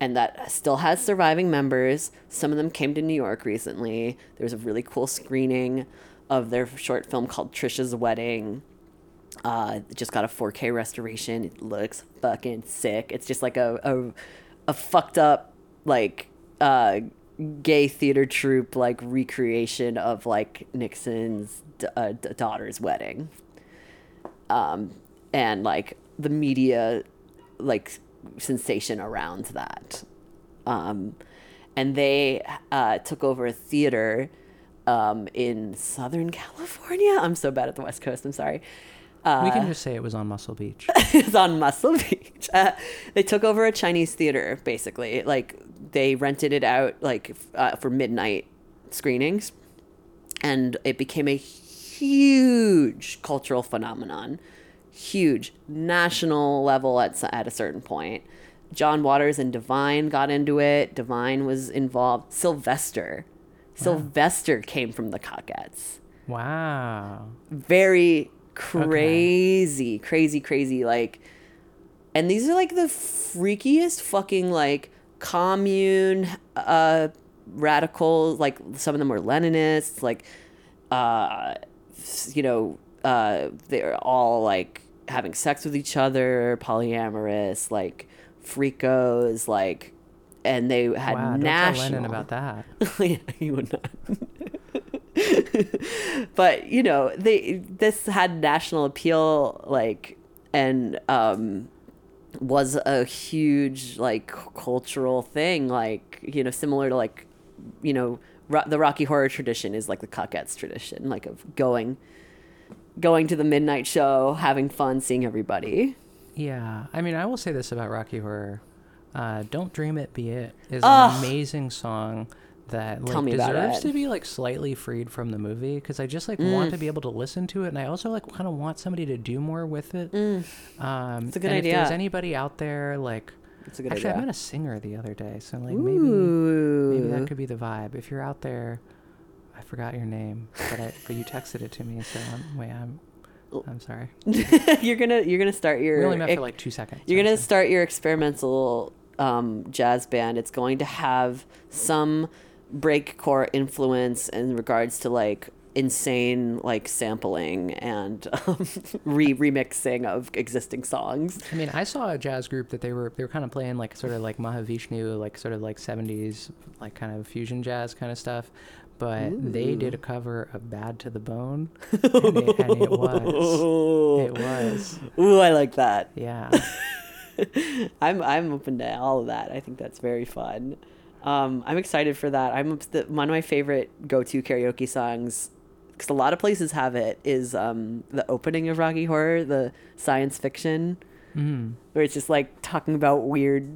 and that still has surviving members. Some of them came to New York recently. There was a really cool screening of their short film called Tricia's Wedding. Uh, just got a 4K restoration. It looks fucking sick. It's just like a a, a fucked up like uh, gay theater troupe like recreation of like Nixon's d- uh, d- daughter's wedding. Um, and like the media like sensation around that. Um, and they uh, took over a theater um, in Southern California. I'm so bad at the West Coast. I'm sorry. Uh, we can just say it was on Muscle Beach. [laughs] it's on Muscle Beach. Uh, they took over a Chinese theater, basically. Like they rented it out, like uh, for midnight screenings, and it became a huge cultural phenomenon, huge national level at at a certain point. John Waters and Divine got into it. Divine was involved. Sylvester, Sylvester came from the Cockettes wow. very crazy, crazy, crazy. Like, and these are like the freakiest fucking like commune uh radicals. Like some of them were Leninists. Like, uh, you know, uh, they're all like having sex with each other, polyamorous, like freakos, like. And they had Wow. Don't national. tell Lenin about [laughs] that. [laughs] you would not. [laughs] but you know, they this had national appeal, like, and um, was a huge like cultural thing, like you know, similar to like, you know, ro- the Rocky Horror tradition is like the Cockettes tradition, like of going, going to the midnight show, having fun, seeing everybody. Yeah, I mean, I will say this about Rocky Horror: uh, "Don't Dream It, Be It" is Ugh. an amazing song that like, deserves to be like slightly freed from the movie because I just like want to be able to listen to it, and I also like kind of want somebody to do more with it. Um, It's a good and If there's anybody out there, like, It's a good actually, I met a singer the other day, so like maybe Ooh. maybe that could be the vibe. If you're out there, I forgot your name, but I but you texted it to me, so I'm, wait, I'm I'm sorry. [laughs] you're gonna you're gonna start your We only met for like two seconds. You're gonna start your experimental um, jazz band. It's going to have some breakcore influence in regards to like insane like sampling and um, [laughs] re remixing of existing songs. I mean, I saw a jazz group that they were they were kind of playing like sort of like Mahavishnu, like sort of like '70s, like kind of fusion jazz kind of stuff. But they did a cover of "Bad to the Bone," [laughs] and it, and it was it was Ooh, I like that. yeah. [laughs] [laughs] I'm I'm open to all of that. I think that's very fun. Um, I'm excited for that. I'm the, one of my favorite go-to karaoke songs because a lot of places have it is um, the opening of Rocky Horror, the science fiction, Mm. where it's just like talking about weird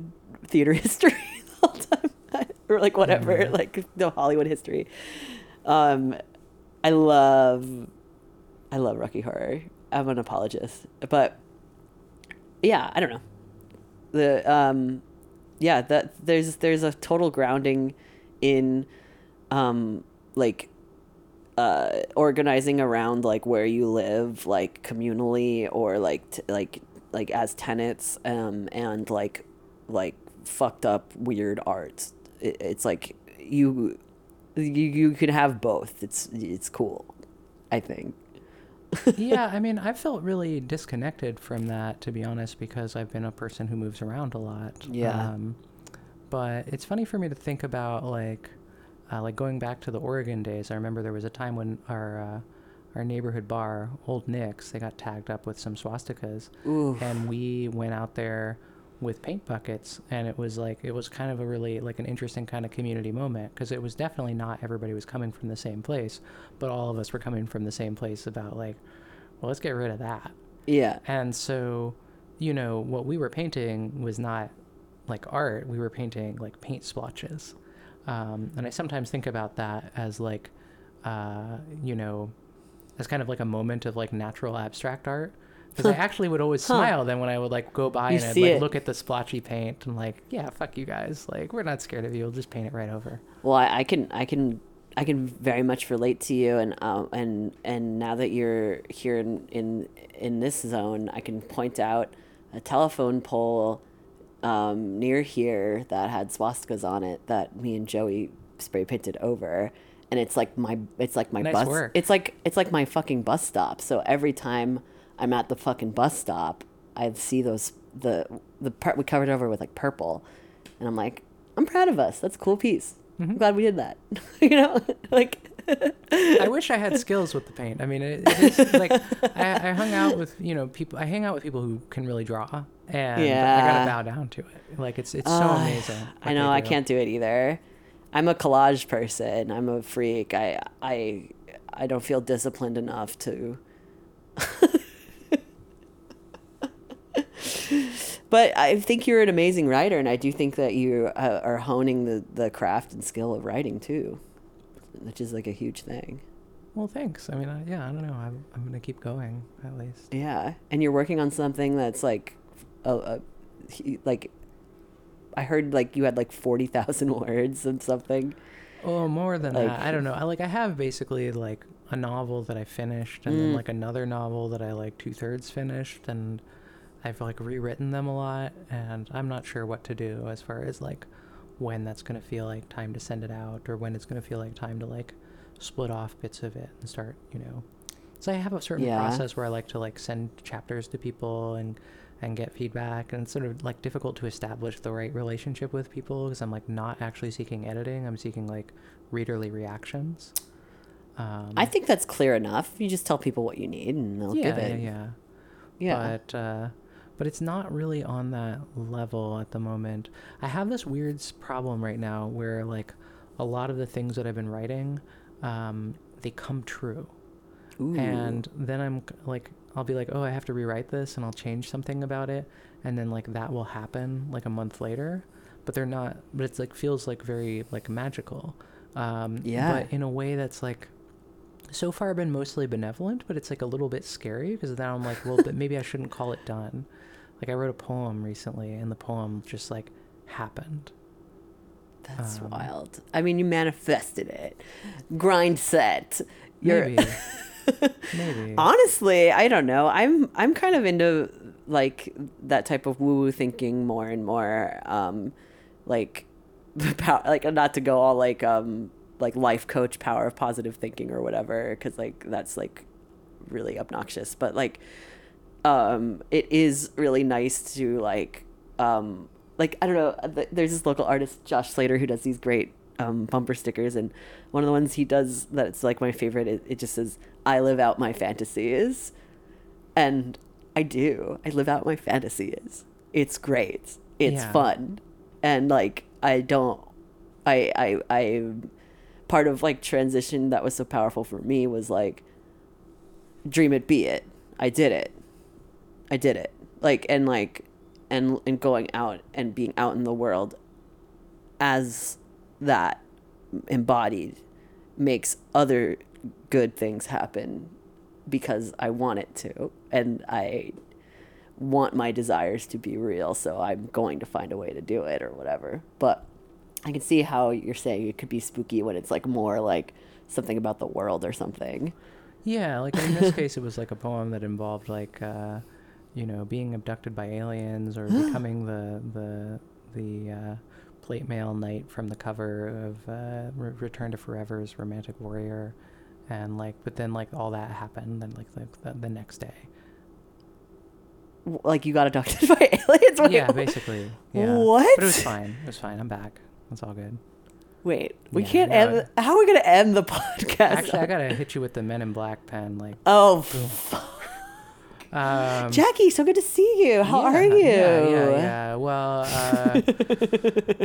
theater [laughs] history the whole time, [laughs] or like whatever, Yeah. like the Hollywood history. Um, I love, I love Rocky Horror. I'm an apologist, but yeah, I don't know. The um, yeah, that there's there's a total grounding in, um, like uh organizing around like where you live like communally or like t- like like as tenants um and like like fucked up weird art it, it's like you you you can have both. It's it's cool i think yeah, I mean, I felt really disconnected from that, to be honest, because I've been a person who moves around a lot. Yeah. Um, but it's funny for me to think about, like, uh, like going back to the Oregon days. I remember there was a time when our uh, our neighborhood bar, Old Nick's, they got tagged up with some swastikas, Ooh. and we went out there with paint buckets and it was like it was kind of a really like an interesting kind of community moment because it was definitely not everybody was coming from the same place but all of us were coming from the same place about like well let's get rid of that yeah and so you know what we were painting was not like art we were painting like paint splotches um, and i sometimes think about that as like uh, you know as kind of like a moment of like natural abstract art. Because I actually would always Huh. smile then when I would like go by You and I'd like it. look at the splotchy paint and like, yeah, fuck you guys. Like we're not scared of you. We'll just paint it right over. Well, I, I can, I can, I can very much relate to you, and um, and and now that you're here in in in this zone, I can point out a telephone pole um, near here that had swastikas on it that me and Joey spray painted over, and it's like my, it's like my Nice bus, work. it's like it's like my fucking bus stop. So every time I'm at the fucking bus stop, I see those the the part we covered over with like purple, and I'm like, I'm proud of us. That's a cool piece. I'm glad we did that. [laughs] you know, [laughs] like I wish I had skills with the paint. I mean, it, it is [laughs] like I, I hung out with you know people. I hang out with people who can really draw, and I Yeah. gotta bow down to it. Like it's it's so Uh, amazing. I know I can't do it either. I'm a collage person. I'm a freak. I I I don't feel disciplined enough to. But I think you're an amazing writer, and I do think that you uh, are honing the the craft and skill of writing too, which is like a huge thing. Well, thanks. I mean, I, yeah, I don't know. I'm I'm gonna keep going at least. Yeah, and you're working on something that's like, a, a like, I heard like you had like forty thousand [laughs] words and something. Oh, more than Like- that. I don't know. I like I have basically like a novel that I finished, and Mm. then like another novel that I like two thirds finished, and I've like rewritten them a lot, and I'm not sure what to do as far as like when that's gonna feel like time to send it out, or when it's gonna feel like time to like split off bits of it and start, you know. So I have a certain Yeah. process where I like to like send chapters to people and and get feedback and it's sort of like difficult to establish the right relationship with people because I'm like not actually seeking editing. I'm seeking like readerly reactions. Um, I think that's clear enough. You just tell people what you need, and they'll yeah, give it. yeah, yeah. Yeah. But uh, but it's not really on that level at the moment. I have this weird problem right now where like a lot of the things that I've been writing, um, they come true. Ooh. and then i'm like i'll be like oh i have to rewrite this and i'll change something about it and then like that will happen like a month later but they're not but it's like feels like very like magical um Yeah. but in a way that's like so far been mostly benevolent but it's like a little bit scary because now i'm like well but maybe i shouldn't call it done like i wrote a poem recently and the poem just like happened That's um, wild. I mean, you manifested it. Grind set. You're maybe [laughs] maybe honestly, I don't know. I'm I'm kind of into like that type of woo woo thinking more and more. Um, like, [laughs] pow- like not to go all like um like life coach power of positive thinking or whatever, because like that's like really obnoxious. But like, um, it is really nice to like um like I don't know. There's this local artist Josh Slater who does these great um, bumper stickers, and one of the ones he does that's like my favorite. It, it just says, "I live out my fantasies," and I do. I live out my fantasies. It's great. It's Yeah. fun, and like I don't. I I I part of like transition that was so powerful for me was like dream it be it i did it i did it. Like and like and and going out and being out in the world as that embodied makes other good things happen because i want it to and i want my desires to be real so i'm going to find a way to do it or whatever. But i can see how you're saying it could be spooky when it's like more like something about the world or something. Yeah, like in this case, it was like a poem that involved like, uh, you know, being abducted by aliens or [gasps] becoming the the the uh, plate mail knight from the cover of uh, Re- Return to Forever's Romantic Warrior, and like, but then like all that happened, then like the, the, the next day. Like you got abducted [laughs] by aliens Wait, yeah, basically. Yeah. What? But it was fine. It was fine. I'm back. It's all good. wait we Yeah, can't no, end how are we gonna end the [laughs] podcast Actually, I gotta hit you with the Men in Black pen. Like, oh um, jackie so good to see you how yeah, are you Yeah, yeah, yeah. Well, uh,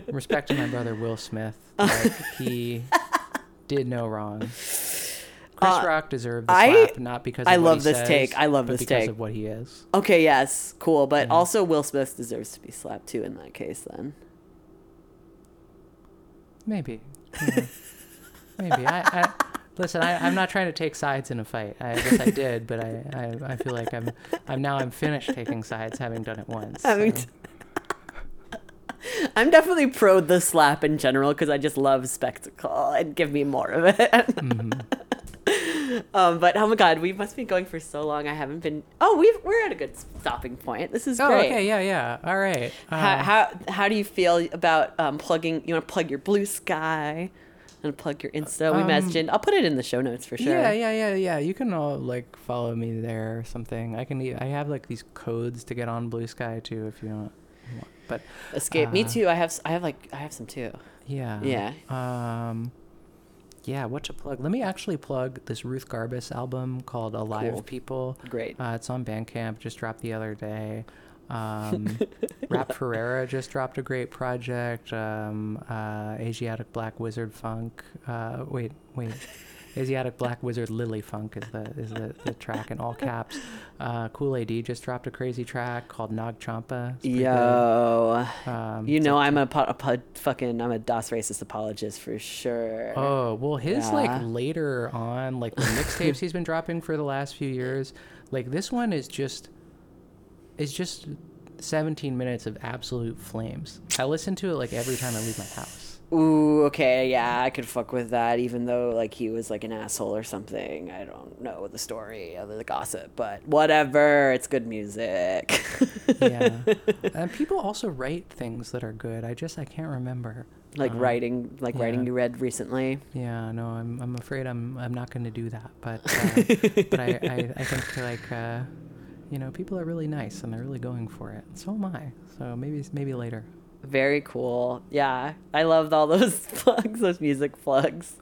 [laughs] respect to my brother Will Smith. [laughs] Like, he did no wrong. Chris Uh, Rock deserved the I- slap, not because I love this says, take. I love this because take. of what he is. okay yes cool but Yeah. also will smith deserves to be slapped too in that case then Maybe. Yeah. Maybe. I, I Listen, I, I'm not trying to take sides in a fight. I guess I did, but I, I, I feel like I'm I'm now I'm finished taking sides, having done it once. So. I'm definitely pro the slap in general because I just love spectacle and give me more of it. Mm-hmm. [laughs] um, but oh my god, we must be going for so long. I haven't been. Oh, we we're at a good stopping point. This is Oh, great. okay, yeah, yeah. All right. How, Uh, how how do you feel about um, plugging? You want to plug your Bluesky and plug your Insta? We Um, mentioned. I'll put it in the show notes for sure. Yeah, yeah, yeah, yeah. You can all like follow me there or something. I can. I have like these codes to get on Bluesky too, if you don't. want. But Escape. Me Uh, too. I have. I have like. I have some too. yeah. Yeah. Um. Yeah, what to plug? Let me actually plug this Ruth Garbus album called Alive Cool. People. Great. Uh, it's on Bandcamp. Just dropped the other day. Um, [laughs] Rap Ferreira just dropped a great project. Um, uh, Asiatic Black Wizard Funk. Uh, wait, wait. [laughs] Asiatic Black Wizard Lily Funk is the is the, the track in all caps. Uh, cool AD just dropped a crazy track called Nog Champa. It's pretty good. Yo. Um, You know like- I'm a, po- a po- fucking I'm a Das Racist apologist for sure. Oh well, his Yeah. like later on, like the mixtapes he's been dropping for the last few years, like this one is just, is just, seventeen minutes of absolute flames. I listen to it like every time I leave my house. Ooh, okay, yeah, I could fuck with that, even though like he was like an asshole or something. I don't know the story of the gossip, but whatever. It's good music. Yeah, [laughs] and people also write things that are good. I just I can't remember. like Um, writing, like writing you read recently. Yeah, no, I'm I'm afraid I'm I'm not going to do that. But uh, [laughs] but I, I I think like uh, you know people are really nice and they're really going for it. So am I. So maybe maybe later. Very cool. Yeah, I loved all [laughs] those plugs, those music plugs.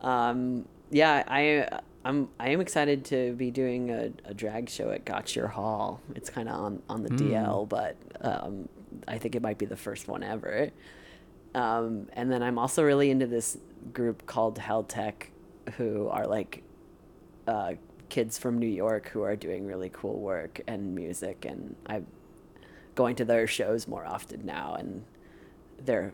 Um, yeah, I I'm I am excited to be doing a, a drag show at Gotcha Hall. It's kind of on on the Mm. DL, but um, I think it might be the first one ever. Um, and then I'm also really into this group called Hell Tech, who are like uh, kids from New York who are doing really cool work and music, and I'm going to their shows more often now, and they're.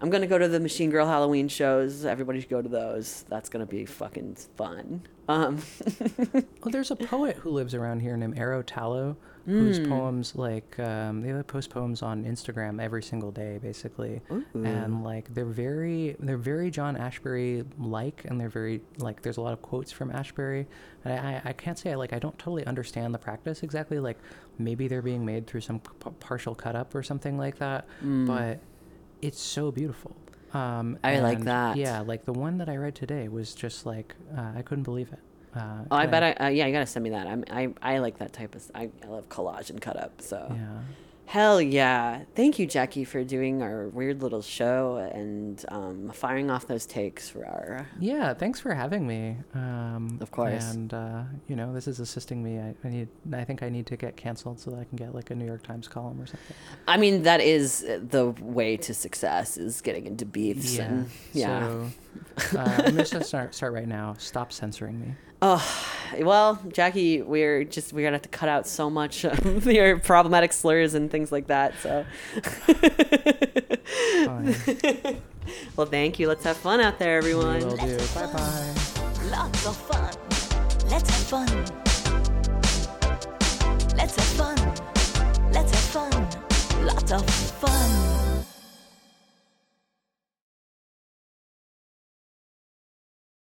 I'm gonna go to the Machine Girl Halloween shows. Everybody should go to those. That's gonna be fucking fun. Um, [laughs] Well, there's a poet who lives around here named Arrow Tallow, whose Mm. poems like um, they post poems on Instagram every single day, basically, and like they're very they're very John Ashbery like, and they're very like there's a lot of quotes from Ashbery. And I, I can't say I like I don't totally understand the practice exactly. Like maybe they're being made through some p- partial cut up or something like that, but it's so beautiful. Um, Mm. I like that. Yeah, like the one that I read today was just like uh, I couldn't believe it. Uh, oh, I bet I. Uh, yeah, you gotta send me that. I'm, I I like that type of. I love collage and cut up. So Yeah. hell yeah! Thank you, Jackie, for doing our weird little show and um, firing off those takes for our. Yeah, thanks for having me. Um, Of course. And uh, you know, this is assisting me. I, I need. I think I need to get canceled so that I can get like a New York Times column or something. I mean, that is the way to success is getting into beefs and yeah. So [laughs] uh, I'm just gonna start start right now. Stop censoring me. Oh, well, Jackie, we're just we're gonna have to cut out so much of [laughs] your problematic slurs and things like that. So, [laughs] well, thank you. Let's have fun out there, everyone. Will do. Bye bye. Lots of fun. Let's have fun. Let's have fun. Let's have fun. Lots of fun.